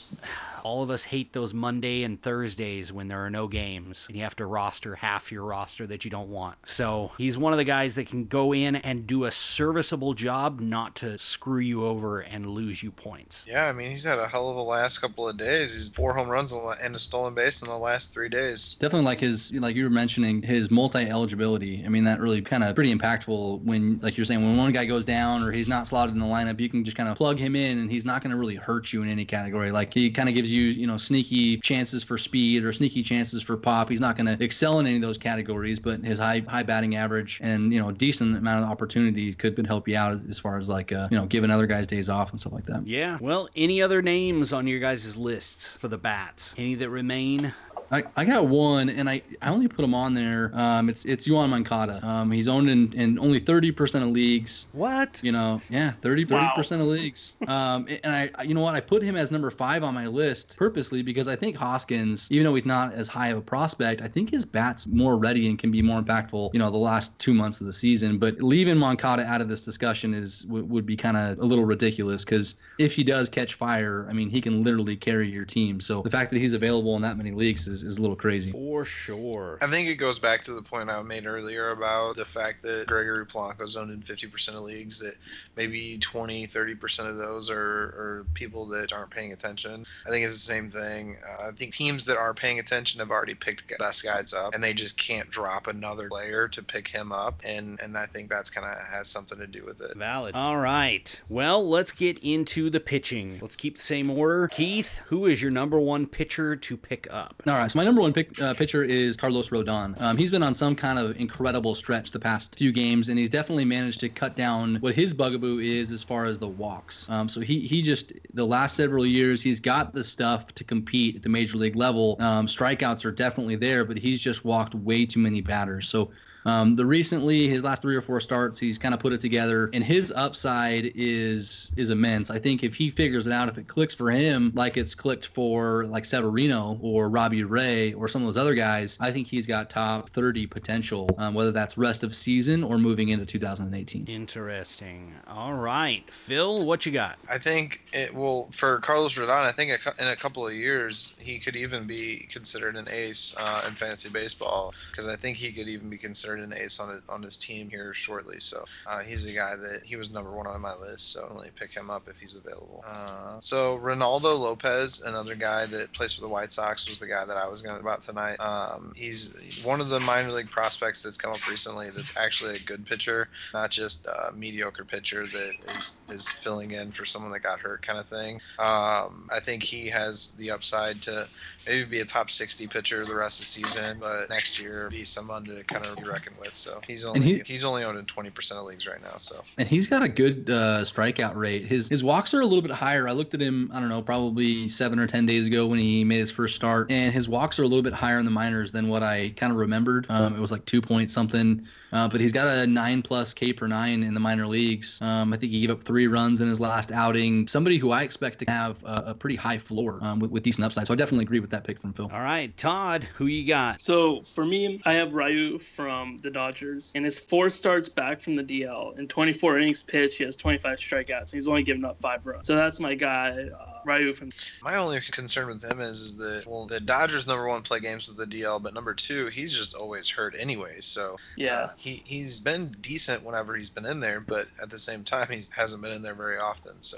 All of us hate those Monday and Thursdays when there are no games and you have to roster half your roster that you don't want. So he's one of the guys that can go in and do a serviceable job, not to screw you over and lose you points. Yeah, I mean, he's had a hell of a last couple of days. He's four home runs and a- and a stolen base in the last three days. Definitely like his, like you were mentioning, his multi eligibility. I mean, that really kind of pretty impactful when, like you're saying, when one guy goes down or he's not slotted in the lineup, you can just kind of plug him in and he's not going to really hurt you in any category. Like he kind of gives you, you know, sneaky chances for speed or sneaky chances for pop. He's not going to excel in any of those categories, but his high high batting average and you know decent amount of opportunity could, could help you out as far as like uh, you know giving other guys days off and stuff like that. Yeah. Well, any other names on your guys' lists for the bats? Any that remain? I, I got one, and I, I only put him on there. Um, it's it's Yoan Moncada. Um, he's owned in, in only thirty percent of leagues. What? You know, yeah, 30 Wow. percent of leagues. Um, and I, I- you know what, I put him as number five on my list purposely because I think Hoskins, even though he's not as high of a prospect, I think his bat's more ready and can be more impactful. You know, the last two months of the season. But leaving Moncada out of this discussion is would, would be kind of a little ridiculous because if he does catch fire, I mean, he can literally carry your team. So the fact that he's available in that many leagues is is, is a little crazy. For sure. I think it goes back to the point I made earlier about the fact that Gregory Polanco's owned in 50% of leagues, that maybe 20, 30% of those are, are people that aren't paying attention. I think it's the same thing. Uh, I think teams that are paying attention have already picked best guys up, and they just can't drop another player to pick him up. And, and I think that's kind of has something to do with it. Valid. All right. Well, let's get into the pitching. Let's keep the same order. Keith, who is your number one pitcher to pick up? All right, so my number one pick, uh, pitcher is Carlos Rodon. Um, he's been on some kind of incredible stretch the past few games, and he's definitely managed to cut down what his bugaboo is as far as the walks. Um, so he he just the last several years he's got the stuff to compete at the major league level. Um, strikeouts are definitely there, but he's just walked way too many batters. So um, the recently his last three or four starts, he's kind of put it together, and his upside is is immense. I think if he figures it out, if it clicks for him like it's clicked for like Severino or Robbie Ray or some of those other guys, I think he's got top 30 potential, um, whether that's rest of season or moving into 2018. Interesting. All right, Phil, what you got? I think it will for Carlos Rodon. I think in a couple of years he could even be considered an ace uh, in fantasy baseball because I think he could even be considered an ace on on his team here shortly. So uh, he's a guy that he was number one on my list. So only pick him up if he's available. Uh, so Reynaldo Lopez, another guy that plays for the White Sox, was the guy that I was going to about tonight. Um, he's one of the minor league prospects that's come up recently. That's actually a good pitcher, not just a mediocre pitcher that is is filling in for someone that got hurt, kind of thing. Um, I think he has the upside to maybe be a top 60 pitcher the rest of the season, but next year be someone to kind of reckoned with. So he's only he, he's only owned in 20% of leagues right now. So and he's got a good uh, strikeout rate. His his walks are a little bit higher. I looked at him. I don't know, probably seven or 10 days ago when he made his first start, and his walks are a little bit higher in the minors than what I kind of remembered. Um, it was like two point something. Uh, but he's got a nine plus K per nine in the minor leagues. Um, I think he gave up three runs in his last outing. Somebody who I expect to have a, a pretty high floor um, with, with, decent upside. So I definitely agree with that pick from Phil. All right, Todd, who you got? So for me, I have Ryu from the Dodgers, and his four starts back from the DL. In 24 innings pitched, he has 25 strikeouts, and he's only given up five runs. So that's my guy. Ryu from. My only concern with him is, is that well, the Dodgers number one play games with the DL, but number two, he's just always hurt anyway. So yeah, uh, he he's been decent whenever he's been in there, but at the same time, he hasn't been in there very often. So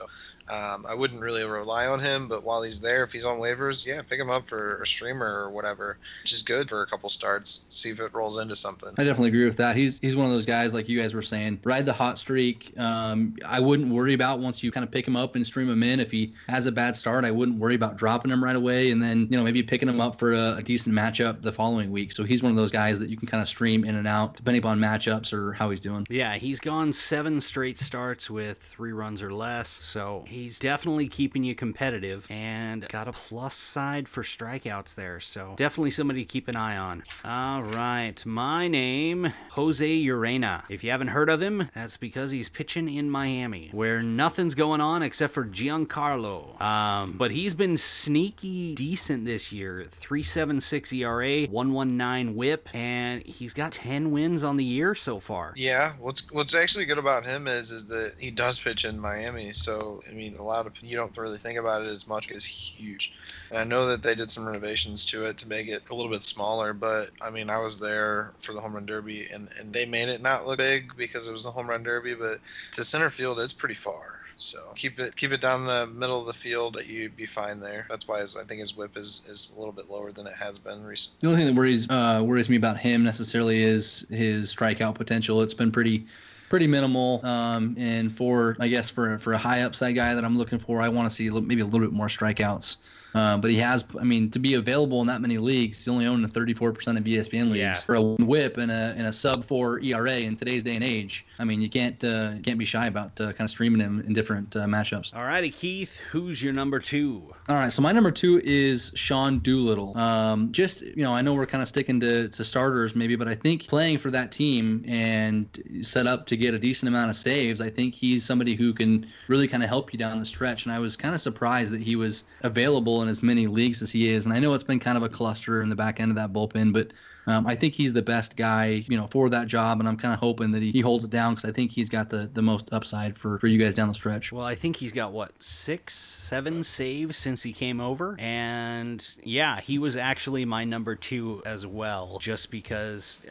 um, I wouldn't really rely on him, but while he's there, if he's on waivers, yeah, pick him up for a streamer or whatever, which is good for a couple starts. See if it rolls into something. I definitely agree with that. He's he's one of those guys like you guys were saying, ride the hot streak. Um, I wouldn't worry about once you kind of pick him up and stream him in. If he has a bad start, I wouldn't worry about dropping him right away, and then you know maybe picking him up for a, a decent matchup the following week. So he's one of those guys that you can kind of stream in and out depending upon matchups or how he's doing. Yeah, he's gone seven straight starts with three runs or less, so he's definitely keeping you competitive and got a plus side for strikeouts there. So definitely somebody to keep an eye on. All right. My name, Jose Urena. If you haven't heard of him, that's because he's pitching in Miami, where nothing's going on except for Giancarlo. Um, but he's been sneaky decent this year. 376 ERA, 119 whip, and he's got 10 wins on the year so far. Yeah, what's what's actually good about him is is that he does pitch in Miami. So I mean, a lot of you don't really think about it as much as huge. And I know that they did some renovations to it to make it a little bit smaller, but I mean, I was there for the home run derby, and, and they made it not look big because it was a home run derby, but to center field, it's pretty far. So keep it keep it down the middle of the field that you'd be fine there. That's why his, I think his whip is, is a little bit lower than it has been recently. The only thing that worries uh, worries me about him necessarily is his strikeout potential. It's been pretty pretty minimal. Um, and for I guess for for a high upside guy that I'm looking for, I want to see maybe a little bit more strikeouts. Uh, but he has, I mean, to be available in that many leagues, he's only owned 34% of ESPN leagues yeah. for a whip and a, and a sub four ERA in today's day and age. I mean, you can't uh, can't be shy about uh, kind of streaming him in different uh, matchups. All righty, Keith, who's your number two? All right, so my number two is Sean Doolittle. Um, just you know, I know we're kind of sticking to, to starters maybe, but I think playing for that team and set up to get a decent amount of saves, I think he's somebody who can really kind of help you down the stretch. And I was kind of surprised that he was available in as many leagues as he is. And I know it's been kind of a cluster in the back end of that bullpen, but Um, I think he's the best guy, you know, for that job, and I'm kind of hoping that he, he holds it down because I think he's got the, the most upside for, for you guys down the stretch. Well, I think he's got what six, seven saves since he came over, and yeah, he was actually my number two as well, just because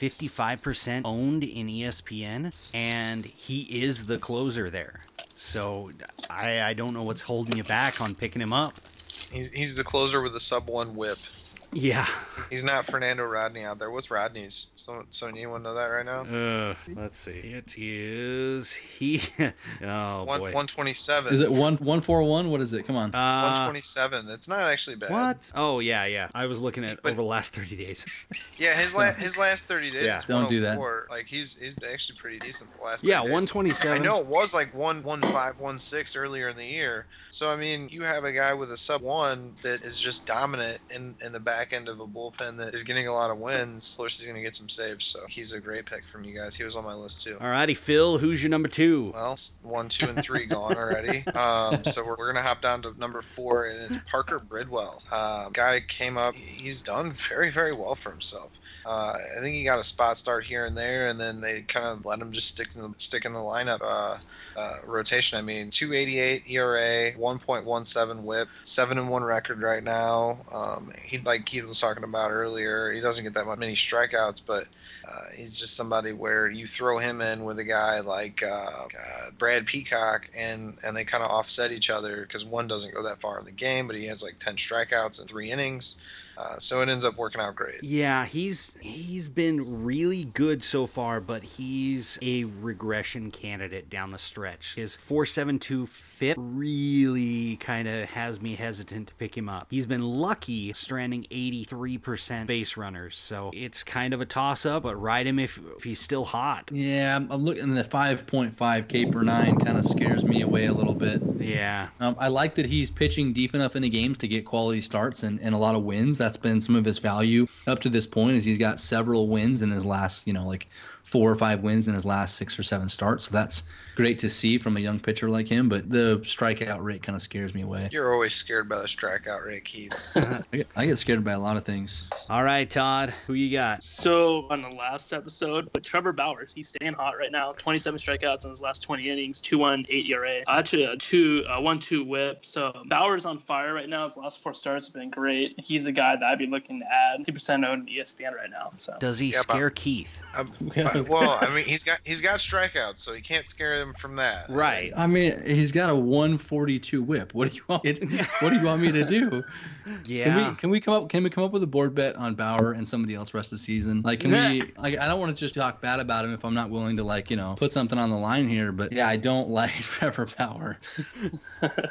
55% owned in ESPN, and he is the closer there. So I, I don't know what's holding you back on picking him up. He's he's the closer with the sub one whip. Yeah. He's not Fernando Rodney out there. What's Rodney's? So, so anyone know that right now? Uh, let's see. It is he. [LAUGHS] oh One boy. one twenty seven. Is it one one four one? What is it? Come on. One Uh, twenty seven. It's not actually bad. what? Oh yeah, yeah. I was looking at But- over the last thirty days. [LAUGHS] Yeah, his la- [LAUGHS] his last thirty days. Yeah. is Don't do that. 104. Like he's he's actually pretty decent the last. yeah, 30 days. one twenty-seven. I know it was like one one five one six earlier in the year. So I mean, you have a guy with a sub one that is just dominant in in the back end of a bullpen that is getting a lot of wins. Of course, he's going to get some saves. So he's a great pick from you guys. He was on my list too. All righty, Phil. Who's your number two? Well, one, two, and three gone already. [LAUGHS] Um, so we're, we're gonna hop down to number four, and it's Parker Bridwell. Um, guy came up. He's done very, very well for himself. Uh, I think he got a spot start here and there, and then they kind of let him just stick in the stick in the lineup. Uh, uh, rotation. I mean, 288 ERA, 1.17 WHIP, seven and one record right now. Um, he like Keith was talking about earlier. He doesn't get that many strikeouts, but uh, he's just somebody where you throw him in with a guy like uh, Brad Peacock, and and they kind of offset each other because one doesn't go that far in the game, but he has like 10 strikeouts in three innings. Uh, so it ends up working out great. Yeah, he's he's been really good so far, but he's a regression candidate down the stretch. His 472 FIP really kind of has me hesitant to pick him up. He's been lucky stranding 83% base runners, so it's kind of a toss up, but ride him if, if he's still hot. Yeah, I'm, I'm looking. The 5.5 K per nine kind of scares me away a little bit. Yeah. Um, I like that he's pitching deep enough into games to get quality starts and, and a lot of wins. That's been some of his value up to this point. Is he's got several wins in his last, you know, like four or five wins in his last six or seven starts. So that's great to see from a young pitcher like him. But the strikeout rate kind of scares me away. You're always scared by the strikeout rate, Keith. [LAUGHS] I get, I get scared by a lot of things. All right, Todd, who you got? So on the last episode, but Trevor Bauer, he's staying hot right now. 27 strikeouts in his last 20 innings, 2-1, 8 ERA. Actually, a two, uh, one-two WHIP. So Bauer's on fire right now. His last four starts have been great. He's a guy that I'd be looking to add. 2% owned ESPN right now. So Does he Yeah, but- scare Keith? Um, but- well, [LAUGHS] I mean, he's got he's got strikeouts, so he can't scare them from that. Right. I mean, he's got a 142 whip. What do you want? Me what do you want me to do? [LAUGHS] Yeah. Can we can we come up can we come up with a board bet on Bauer and somebody else rest of the season? Like can we like I don't want to just talk bad about him if I'm not willing to like, you know, put something on the line here, but yeah, I don't [LAUGHS] like Trevor Bauer. [LAUGHS]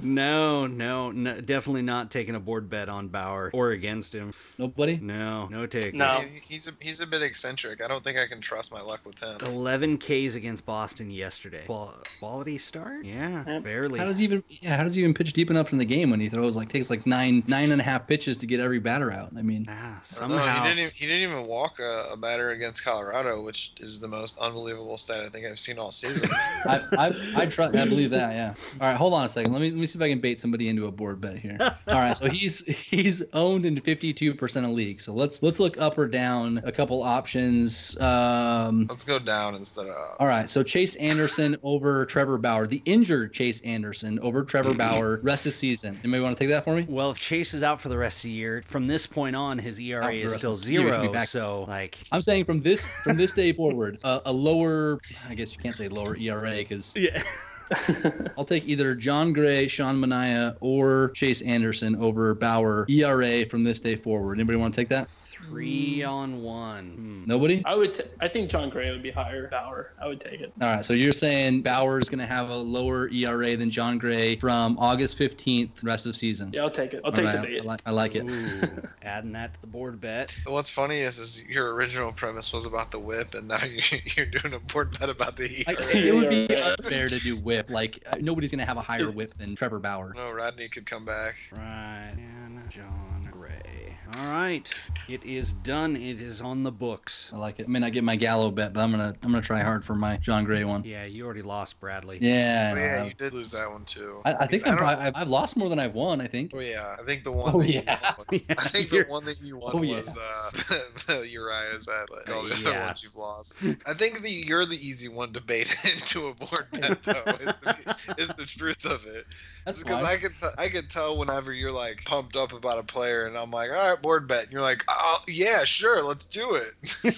No, no, no, definitely not taking a board bet on Bauer or against him. Nobody? No, no take. No. He's a, he's a bit eccentric. I don't think I can trust my luck with him. 11 Ks against Boston yesterday. Qual- quality start? Yeah, Yep. barely. How does he even yeah, how does he even pitch deep enough in the game when he throws like takes like nine nine and a half pitches to get every batter out? I mean ah, I don't somehow. he didn't even, he didn't even walk a, a batter against Colorado, which is the most unbelievable stat I think I've seen all season. [LAUGHS] I I I trust I believe that, yeah. All right, hold on a second. Let me let me see if I can bait somebody into a board bet here. All right, so [LAUGHS] he's he's owned in 52% of leagues. So let's let's look up or down a couple options. Um Let's go down instead of up. all right, so Chase Anderson [LAUGHS] over Trevor Bauer, the injured Chase Anderson over Trevor Bauer, rest of season. Anybody want to take that for me? Well, if Chase is out for the rest of the year, from this point on, his ERA is still of the year, he'll be zero. So, like, I'm saying from this from this day forward, uh, a lower, I guess you can't say lower ERA because yeah. [LAUGHS] I'll take either Jon Gray, Sean Manaea, or Chase Anderson over Bauer ERA from this day forward. Anybody want to take that? Three on one. Hmm. Nobody. I would. T- I think Jon Gray would be higher. Bauer. I would take it. All right, so you're saying Bauer is going to have a lower ERA than Jon Gray from August 15th, rest of season. Yeah, I'll take it. I'll All take right, the I, bait. like, I like it. Ooh, [LAUGHS] adding that to the board bet. What's funny is, is your original premise was about the whip, and now [LAUGHS] you're, you're doing a board bet about the I, ERA. it would be [LAUGHS] unfair to do whip. Like uh, nobody's going to have a higher whip than Trevor Bauer. No, Rodney could come back. Right. And John Gray. All right, it is done. It is on the books. I like it. I may not get my Gallo bet, but I'm gonna I'm gonna try hard for my Jon Gray one. Yeah, you already lost, Bradley. Yeah. Oh, yeah, you did lose that one too. I, I think I I'm don't- probably, I've- I've lost more than I've won. I think. Oh yeah, I think the one. Oh, that you yeah. won was, [LAUGHS] Yeah, I think the you're- one that you won Oh, yeah. was uh, [LAUGHS] the Uriah's bet, but all the other ones you've lost. I think the you're the easy one to bait [LAUGHS] into a board bet though. Is the, is the truth of it? That's because. I can t- I can tell whenever you're like pumped up about a player, and I'm like, all right, board bet. And you're like, oh yeah, sure, let's do it.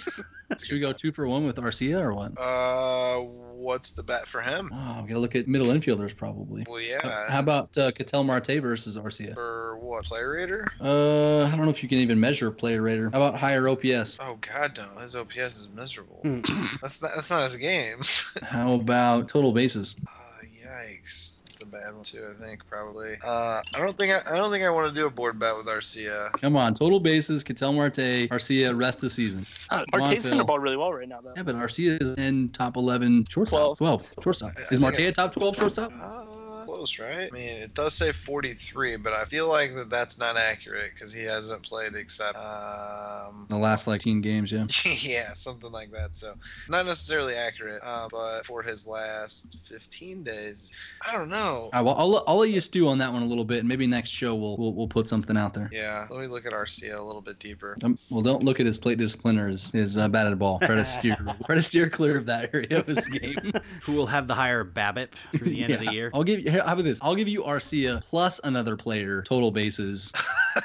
It's [LAUGHS] Should we go two for one with Arcia or what? Uh, what's the bet for him? Oh, we gotta look at middle infielders probably. Well, How- yeah. How about uh, Ketel Marte versus Arcia? for what player rater? Uh, I don't know if you can even measure player rater. How about higher OPS? Oh God, no! His OPS is miserable. Hmm. that's not that's not his game. How about total bases? Uh, yikes. That's a bad one too. I think probably. Uh, I don't think I, I don't think I want to do a board bet with Arcia. Come on, total bases. Ketel Marte, Arcia, rest of season. Uh, Come on, Arcade's the ball really well right now, though. Yeah, but Arcia is in top 11 shortstop. 12. Twelve shortstop. I- I Is Marte I- a top 12 shortstop? Uh, close, right? I mean, it does say 43, but I feel like that that's not accurate because he hasn't played except um. The last like 10 games, yeah. [LAUGHS] yeah, something like that. So, not necessarily accurate, uh, but for his last 15 days, I don't know. All right, well, I'll, I'll let you stew on that one a little bit, and maybe next show we'll we'll, we'll put something out there. Yeah, let me look at Arcia a little bit deeper. Um, well, don't look at his plate discipline or his, his uh, batted ball. Try to [LAUGHS] steer try to steer clear of that area of his [LAUGHS] game. Who will have the higher BABIP through the end of the year? I'll give you. Here, How about this? I'll give you Arcia plus another player total bases.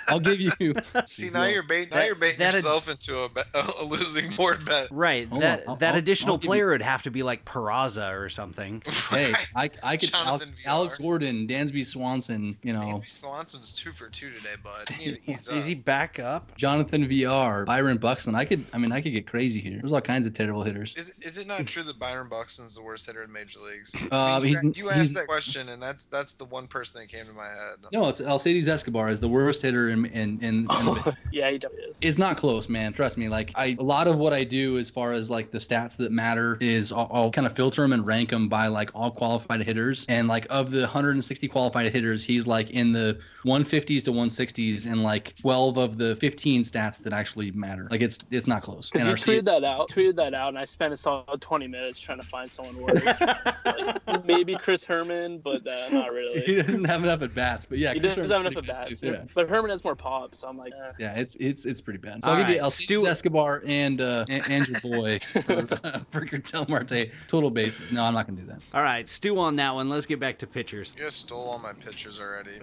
I'll give you. [LAUGHS] See, now you're baiting, now That- you're baiting that ad- yourself into a, bet- [LAUGHS] a losing board bet. Right, Hold that on, that I'll- additional I'll give you- player would have to be like Peraza or something. [LAUGHS] Hey, I I could Alex, VR. Alex Gordon, Dansby Swanson, you know, Andy Swanson's two for two today, bud. You need to Is he back up? Jonathan Villar, Byron Buxton. I could. I mean, I could get crazy here. There's all kinds of terrible hitters. Is, is it not true that Byron Buxton's the worst hitter in major leagues? Uh, I mean, he's- you, you he's- asked that question, and that's that's the one person that came to my head. No, it's Alcides Escobar is the worst hitter in in in. in the, [LAUGHS] yeah, he definitely is. it's not close, man. Trust me. Like I, a lot of what I do as far as like the stats that matter is I'll, I'll kind of filter them and rank them by like all qualified hitters. And like of the 160 qualified hitters, he's like in the 150s to 160s, and like 12 of the 15 stats that actually matter. Like it's it's not close. Because And you our tweeted that out, tweeted that out, and I spent a solid 20 minutes trying to find someone worse. [LAUGHS] It's like, maybe Chris Herrmann, but uh, not really. [LAUGHS] he doesn't have enough at bats, but yeah, He Chris doesn't have enough at bats. yeah. But Herrmann has more pop, so I'm like, eh. Yeah, it's it's it's pretty bad. So All I'll give you right, Stu- Escobar and uh [LAUGHS] and, and your boy for, [LAUGHS] for Ketel Marte total bases. No, I'm not gonna do that. All right, stew on that one. Let's get back to pitchers. You guys stole all my pictures already.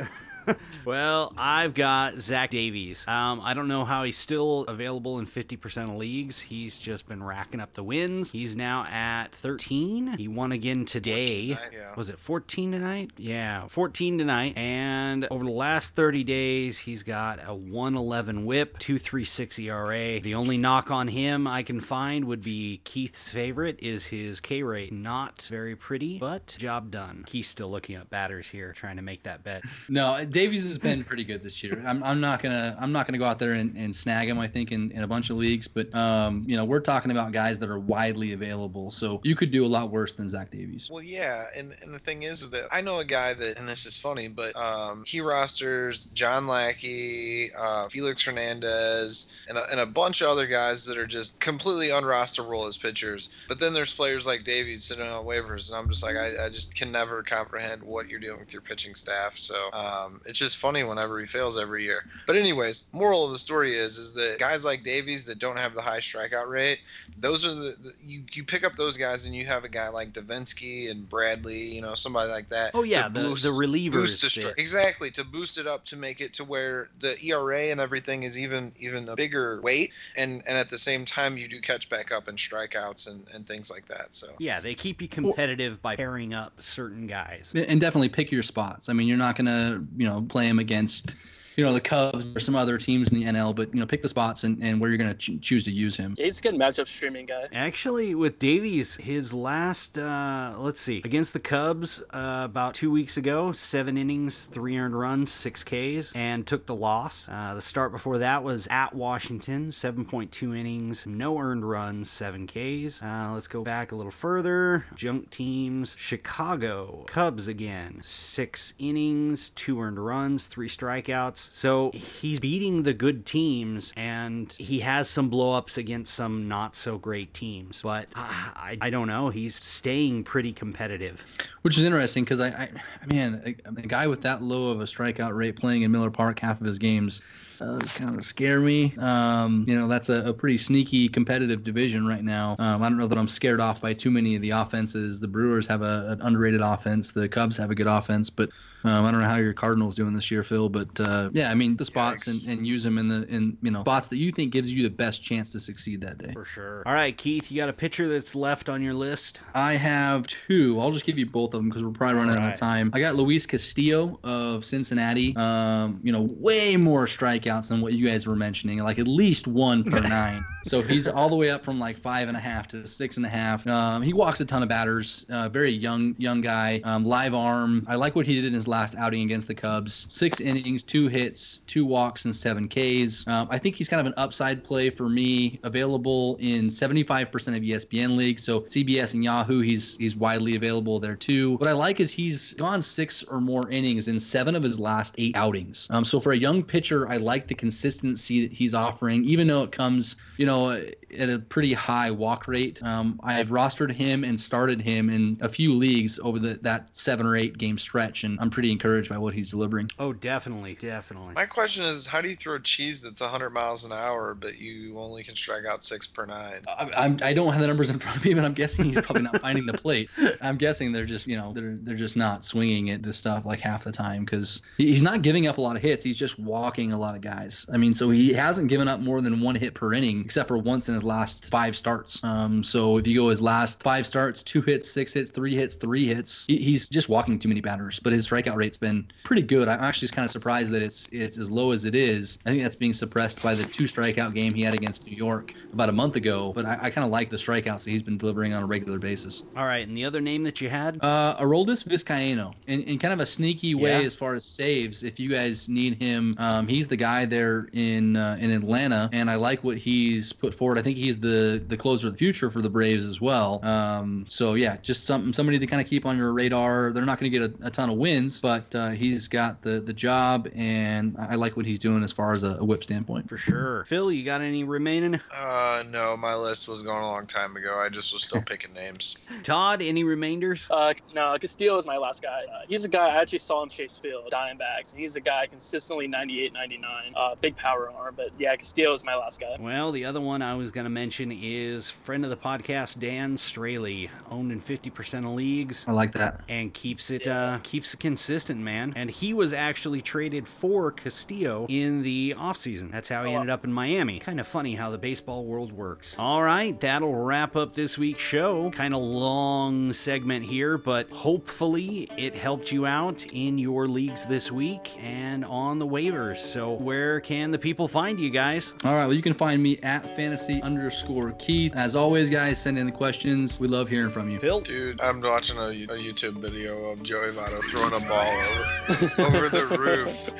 [LAUGHS] Well, I've got Zach Davies. Um, I don't know how he's still available in 50% of leagues. He's just been racking up the wins. He's now at 13. He won again today. Tonight, yeah. Was it 14 tonight? Yeah, 14 tonight. And over the last 30 days, he's got a 111 whip, 236 ERA. The only knock on him I can find would be Keith's favorite is his K rate. Not very pretty, but job done. He's still looking at batters here, trying to make that bet. No, Davies has been pretty good this year. I'm, I'm not gonna I'm not gonna go out there and, and snag him. I think in, in a bunch of leagues, but um, you know we're talking about guys that are widely available. So you could do a lot worse than Zach Davies. Well, yeah, and, and the thing is that I know a guy that, and this is funny, but um, he rosters John Lackey, uh, Felix Hernandez, and a, and a bunch of other guys that are just completely unrosterable as pitchers. But then there's players like Davies sitting on waivers, and I'm just like, I, I just can never comprehend what you're doing with your pitching staff. So um, it's just funny whenever he fails every year. But anyways, moral of the story is is that guys like Davies that don't have the high strikeout rate, those are the, the you you pick up those guys and you have a guy like Davinsky and Bradley, you know, somebody like that. Oh yeah, the boost- the relievers. boost stri- exactly to boost it up to make it to where the ERA and everything is even even a bigger weight, and and at the same time you do catch back up in strikeouts and and things like that. So yeah, they keep you competitive by pairing up certain guys. And definitely pick your spots. I mean, you're not gonna you know play him against you know the Cubs or some other teams in the NL, but you know pick the spots and, and where you're gonna ch- choose to use him. yeah, he's a good matchup streaming guy. Actually, with Davies, his last, uh, let's see, against the Cubs uh, about two weeks ago, seven innings, three earned runs, six Ks, and took the loss. Uh, the start before that was at Washington, 7.2 innings, no earned runs, seven Ks. Uh, let's go back a little further. Junk teams, Chicago, Cubs again, six innings, two earned runs, three strikeouts, So he's beating the good teams, and he has some blowups against some not so great teams. But uh, I, I don't know. He's staying pretty competitive. Which is interesting because I, I, man, a, a guy with that low of a strikeout rate playing in Miller Park half of his games uh, it's kind of scare me. Um, you know, that's a, a, pretty sneaky competitive division right now. Um, I don't know that I'm scared off by too many of the offenses. The Brewers have a, an underrated offense. The Cubs have a good offense, but um, I don't know how your Cardinals doing this year, Phil, but uh, yeah, I mean the spots and, and, use them in the in you know spots that you think gives you the best chance to succeed that day. For sure. All right, Keith, you got a pitcher that's left on your list? I have two. I'll just give you both of them because we're probably running right. out of time. I got Luis Castillo of Cincinnati. Um, you know, way more strikeouts than what you guys were mentioning, like at least one per [LAUGHS] nine. So he's all the way up from like five and a half to six and a half. Um, he walks a ton of batters. Uh, very young young guy. Um, live arm. I like what he did in his last outing against the Cubs. Six innings, two hits, two walks, and seven Ks. Um, I think he's kind of an upside play for me. Available in 75% of ESPN leagues, so CBS and Yahoo, he's he's widely available there too. What I like is he's gone six or more innings in seven of his last eight outings. Um, so for a young pitcher, I like the consistency that he's offering, even though it comes, you know, at a pretty high walk rate. Um, I've rostered him and started him in a few leagues over the, that seven or eight game stretch, and I'm pretty encouraged by what he's delivering. Oh, definitely, definitely. My question is, how do you throw cheese that's 100 miles an hour, but you only can strike out six per nine? I, I'm, I don't have the numbers in front of me, [LAUGHS] but I'm guessing he's probably not finding the plate. I'm guessing they're just, you know, they're they're just not swinging it to stuff like half the time because he's not giving up a lot of hits. He's just walking a lot of guys. I mean, so he hasn't given up more than one hit per inning, except for once in his last five starts. Um, so if you go his last five starts, two hits, six hits, three hits, three hits, he, he's just walking too many batters. But his strikeout rate's been pretty good. I'm actually kind of surprised that it's it's as low as it is. I think that's being suppressed by the two strikeout game he had against New York about a month ago. But I, I kind of like the strikeouts that he's been delivering on a regular basis. All right, and the other name that you had? Uh, Arodys Vizcaino, in, in kind of a sneaky way yeah. as far as saves. If you guys need him, um, he's the guy there in uh, in Atlanta, and I like what he's put forward. I think he's the the closer of the future for the Braves as well. Um, so yeah, just some somebody to kind of keep on your radar. They're not going to get a, a, ton of wins, but uh, he's got the the job, and I like what he's doing as far as a, a whip standpoint. For sure. Phil, you got any remaining? Uh, no, my list was going a long time ago. I just was still [LAUGHS] picking names. Todd, any remainders? Uh, no, Castillo is my last guy. Uh, he's a guy I actually saw him chase field, Diamondbacks, and he's a guy consistently 98, 99. Uh, big power arm, but yeah, Castillo is my last guy. Well, the other one I was going to mention is friend of the podcast, Dan Straily, owned in 50% of leagues. I like that. And keeps it yeah. uh, keeps it consistent, man. And he was actually traded for Castillo in the offseason. That's how he ended up in Miami. Kind of funny how the baseball world works. All right, that'll wrap up this week's show. Kind of long segment here, but hopefully it helped you out in your leagues this week and on the waivers. So where can the people find you guys? All right, well you can find me at fantasy underscore Keith. As always, guys, send in the questions. We love hearing from you. Phil? Dude, I'm watching a, a YouTube video of Joey Votto throwing a ball over, over the roof.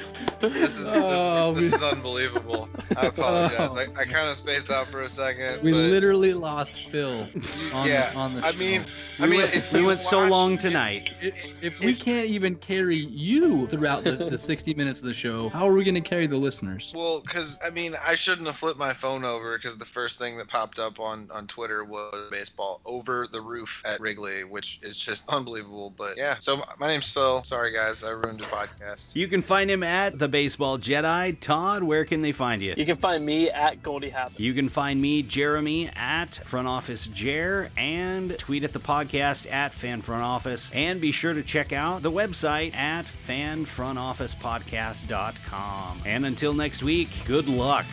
This is, oh, this, this, is unbelievable. I apologize. I, I kind of spaced out for a second. We literally lost Phil on, yeah, the, on the show. I mean, we I mean, went, we went so long tonight. If, if, we can't even carry you throughout the, the 60 minutes of the show, how are we going to carry the listeners? Well, because, I mean, I shouldn't have flipped my phone over because the first thing that popped up on, on Twitter was baseball over the roof at Wrigley, which is just unbelievable. But yeah, so my name's Phil. Sorry, guys, I ruined your podcast. You can find him at the Baseball Jedi. Todd, where can they find you? You can find me at Goldie Happen. You can find me, Jeremy, at Front Office Jer, and tweet at the podcast at Fan Front Office. And be sure to check out the website at fanfrontofficepodcast.com. And until next week, good luck.